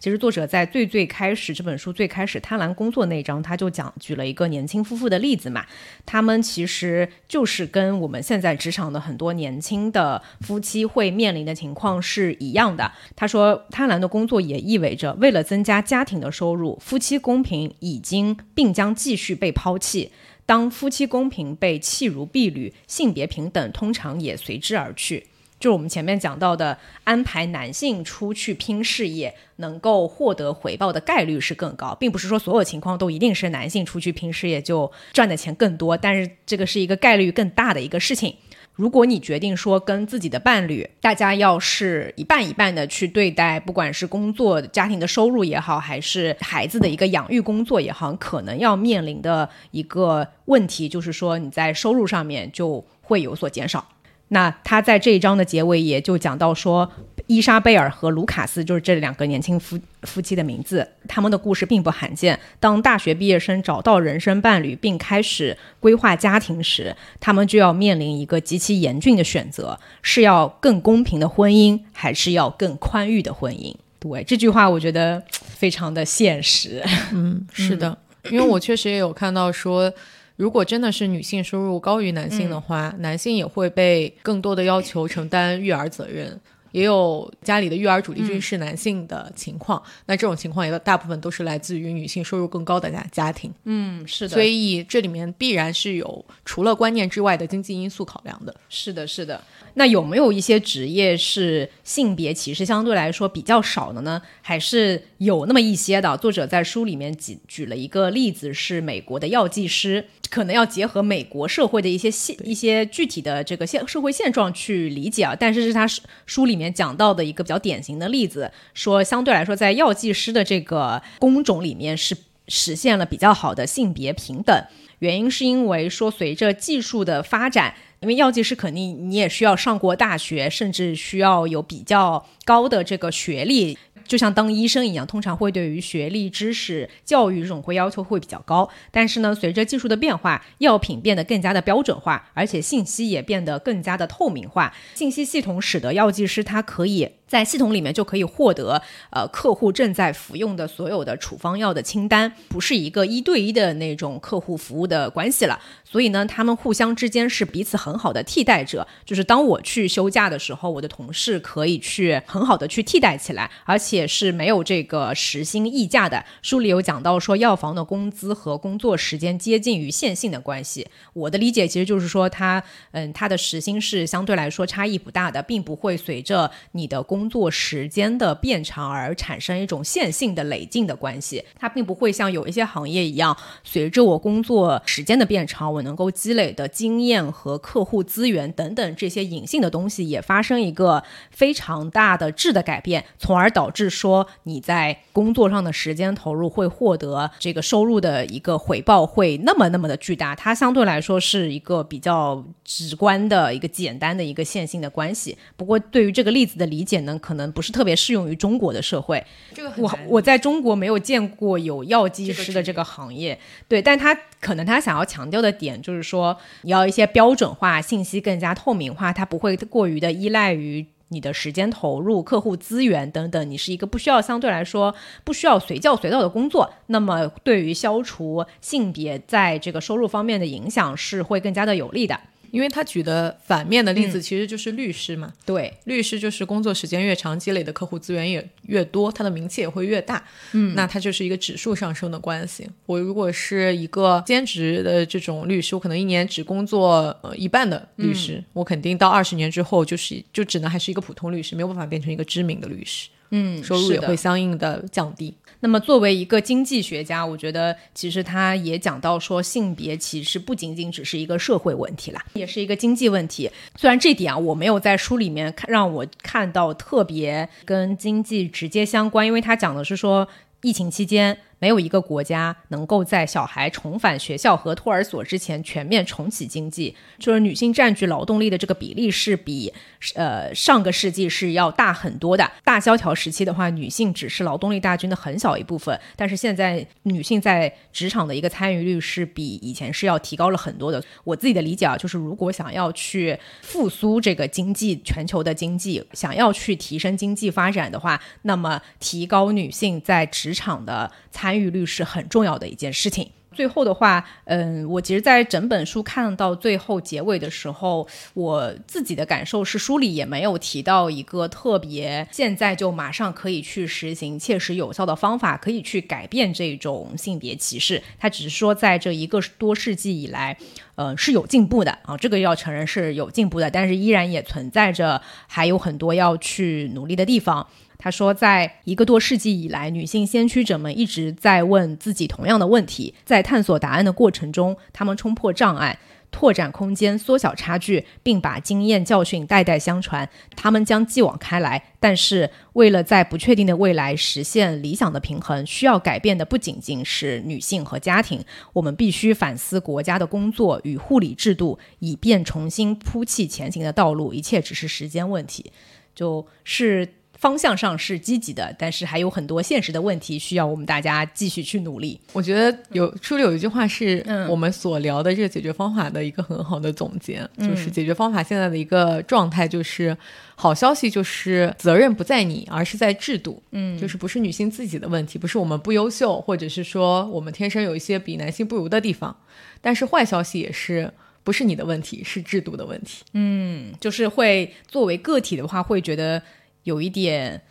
其实作者在最最开始这本书最开始贪婪工作那章，他就讲举了一个年轻夫妇的例子嘛。他们其实就是跟我们现在职场的很多年轻的夫妻会面临的情况是一样的。他说，贪婪的工作也意味着为了增加家庭的收入，夫妻公平已经并将继续被抛弃。当夫妻公平被弃如敝履，性别平等通常也随之而去。就是我们前面讲到的，安排男性出去拼事业，能够获得回报的概率是更高，并不是说所有情况都一定是男性出去拼事业就赚的钱更多，但是这个是一个概率更大的一个事情。如果你决定说跟自己的伴侣，大家要是一半一半的去对待，不管是工作、家庭的收入也好，还是孩子的一个养育工作也好，可能要面临的一个问题就是说，你在收入上面就会有所减少。那他在这一章的结尾也就讲到说，伊莎贝尔和卢卡斯就是这两个年轻夫夫妻的名字，他们的故事并不罕见。当大学毕业生找到人生伴侣并开始规划家庭时，他们就要面临一个极其严峻的选择：是要更公平的婚姻，还是要更宽裕的婚姻？对这句话，我觉得非常的现实。嗯，是的，因为我确实也有看到说。如果真的是女性收入高于男性的话，男性也会被更多的要求承担育儿责任，也有家里的育儿主力军是男性的情况。那这种情况也大部分都是来自于女性收入更高的家家庭。嗯，是的。所以这里面必然是有除了观念之外的经济因素考量的。是的，是的。那有没有一些职业是性别歧视相对来说比较少的呢？还是有那么一些的？作者在书里面举举了一个例子，是美国的药剂师，可能要结合美国社会的一些现一些具体的这个现社会现状去理解啊。但是是他书里面讲到的一个比较典型的例子，说相对来说在药剂师的这个工种里面是实现了比较好的性别平等。原因是因为说随着技术的发展。因为药剂师肯定你也需要上过大学，甚至需要有比较高的这个学历，就像当医生一样，通常会对于学历、知识、教育这种会要求会比较高。但是呢，随着技术的变化，药品变得更加的标准化，而且信息也变得更加的透明化，信息系统使得药剂师他可以。在系统里面就可以获得，呃，客户正在服用的所有的处方药的清单，不是一个一对一的那种客户服务的关系了。所以呢，他们互相之间是彼此很好的替代者。就是当我去休假的时候，我的同事可以去很好的去替代起来，而且是没有这个时薪溢价的。书里有讲到说，药房的工资和工作时间接近于线性的关系。我的理解其实就是说，它，嗯，它的时薪是相对来说差异不大的，并不会随着你的工工作时间的变长而产生一种线性的累进的关系，它并不会像有一些行业一样，随着我工作时间的变长，我能够积累的经验和客户资源等等这些隐性的东西也发生一个非常大的质的改变，从而导致说你在工作上的时间投入会获得这个收入的一个回报会那么那么的巨大，它相对来说是一个比较直观的一个简单的一个线性的关系。不过对于这个例子的理解呢？可能不是特别适用于中国的社会。这个我我在中国没有见过有药剂师的这个行业。对，但他可能他想要强调的点就是说，你要一些标准化信息更加透明化，它不会过于的依赖于你的时间投入、客户资源等等。你是一个不需要相对来说不需要随叫随到的工作，那么对于消除性别在这个收入方面的影响是会更加的有利的。因为他举的反面的例子其实就是律师嘛，对，律师就是工作时间越长，积累的客户资源也越多，他的名气也会越大，嗯，那他就是一个指数上升的关系。我如果是一个兼职的这种律师，我可能一年只工作呃一半的律师，我肯定到二十年之后就是就只能还是一个普通律师，没有办法变成一个知名的律师，嗯，收入也会相应的降低。那么，作为一个经济学家，我觉得其实他也讲到说，性别其实不仅仅只是一个社会问题啦，也是一个经济问题。虽然这点啊，我没有在书里面看让我看到特别跟经济直接相关，因为他讲的是说，疫情期间。没有一个国家能够在小孩重返学校和托儿所之前全面重启经济，就是女性占据劳动力的这个比例是比呃上个世纪是要大很多的。大萧条时期的话，女性只是劳动力大军的很小一部分，但是现在女性在职场的一个参与率是比以前是要提高了很多的。我自己的理解啊，就是如果想要去复苏这个经济，全球的经济，想要去提升经济发展的话，那么提高女性在职场的参参与率是很重要的一件事情。最后的话，嗯，我其实，在整本书看到最后结尾的时候，我自己的感受是，书里也没有提到一个特别现在就马上可以去实行、切实有效的方法，可以去改变这种性别歧视。他只是说，在这一个多世纪以来，呃，是有进步的啊，这个要承认是有进步的，但是依然也存在着还有很多要去努力的地方。他说，在一个多世纪以来，女性先驱者们一直在问自己同样的问题，在探索答案的过程中，他们冲破障碍。拓展空间，缩小差距，并把经验教训代代相传。他们将继往开来，但是为了在不确定的未来实现理想的平衡，需要改变的不仅仅是女性和家庭。我们必须反思国家的工作与护理制度，以便重新铺砌前行的道路。一切只是时间问题。就是。方向上是积极的，但是还有很多现实的问题需要我们大家继续去努力。我觉得有书里有一句话是我们所聊的这个解决方法的一个很好的总结，就是解决方法现在的一个状态就是好消息就是责任不在你，而是在制度。嗯，就是不是女性自己的问题，不是我们不优秀，或者是说我们天生有一些比男性不如的地方。但是坏消息也是不是你的问题，是制度的问题。嗯，就是会作为个体的话，会觉得。有一点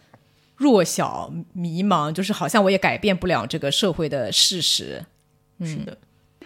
弱小、迷茫，就是好像我也改变不了这个社会的事实。是的。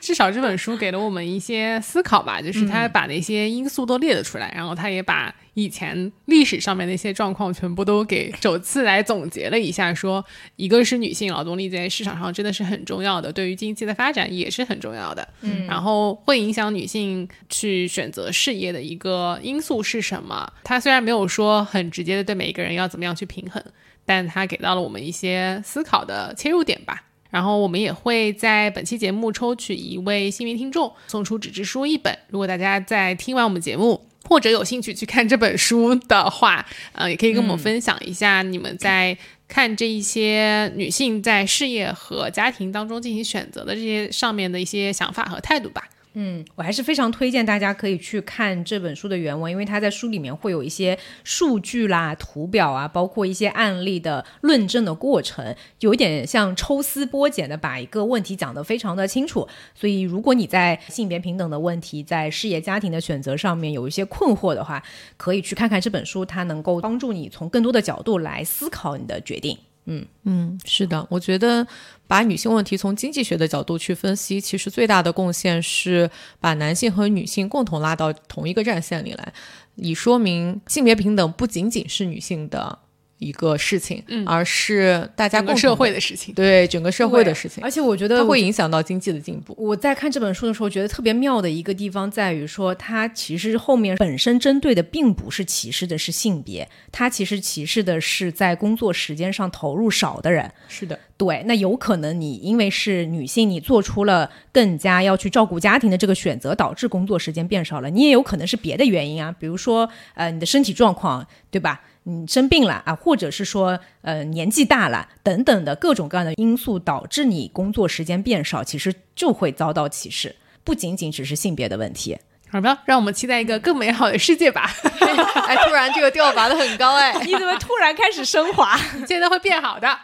至少这本书给了我们一些思考吧，就是他把那些因素都列了出来，然后他也把以前历史上面的一些状况全部都给首次来总结了一下，说一个是女性劳动力在市场上真的是很重要的，对于经济的发展也是很重要的，嗯，然后会影响女性去选择事业的一个因素是什么？他虽然没有说很直接的对每一个人要怎么样去平衡，但他给到了我们一些思考的切入点吧。然后我们也会在本期节目抽取一位幸运听众，送出纸质书一本。如果大家在听完我们节目，或者有兴趣去看这本书的话，呃，也可以跟我们分享一下你们在看这一些女性在事业和家庭当中进行选择的这些上面的一些想法和态度吧。嗯，我还是非常推荐大家可以去看这本书的原文，因为它在书里面会有一些数据啦、图表啊，包括一些案例的论证的过程，有一点像抽丝剥茧的把一个问题讲得非常的清楚。所以，如果你在性别平等的问题、在事业家庭的选择上面有一些困惑的话，可以去看看这本书，它能够帮助你从更多的角度来思考你的决定。嗯嗯，是的，我觉得把女性问题从经济学的角度去分析，其实最大的贡献是把男性和女性共同拉到同一个战线里来，以说明性别平等不仅仅是女性的。一个事情，嗯而是大家共社会的事情，对整个社会的事情。而且我觉得它会影响到经济的进步。我在看这本书的时候，觉得特别妙的一个地方在于说，它其实后面本身针对的并不是歧视的是性别，它其实歧视的是在工作时间上投入少的人。是的，对。那有可能你因为是女性，你做出了更加要去照顾家庭的这个选择，导致工作时间变少了。你也有可能是别的原因啊，比如说呃你的身体状况，对吧？你生病了啊，或者是说，呃，年纪大了等等的各种各样的因素导致你工作时间变少，其实就会遭到歧视，不仅仅只是性别的问题。好吧，让我们期待一个更美好的世界吧。哎，突然这个调拔的很高哎，你怎么突然开始升华？现在会变好的，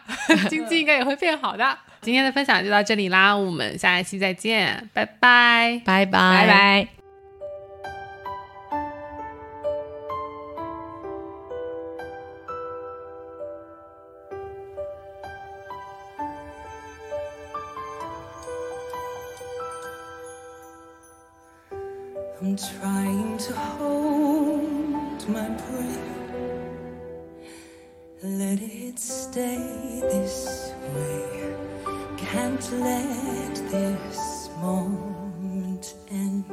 经济应该也会变好的。今天的分享就到这里啦，我们下一期再见，拜拜，拜拜，拜拜。Trying to hold my breath. Let it stay this way. Can't let this moment end.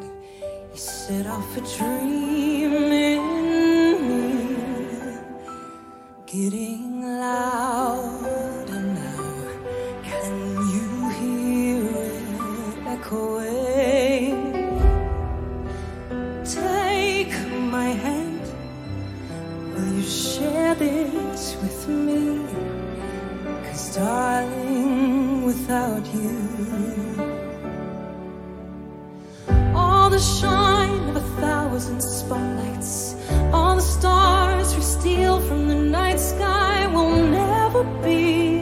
You set off a dream in me, getting louder darling, without you, all the shine of a thousand spotlights, all the stars we steal from the night sky will never be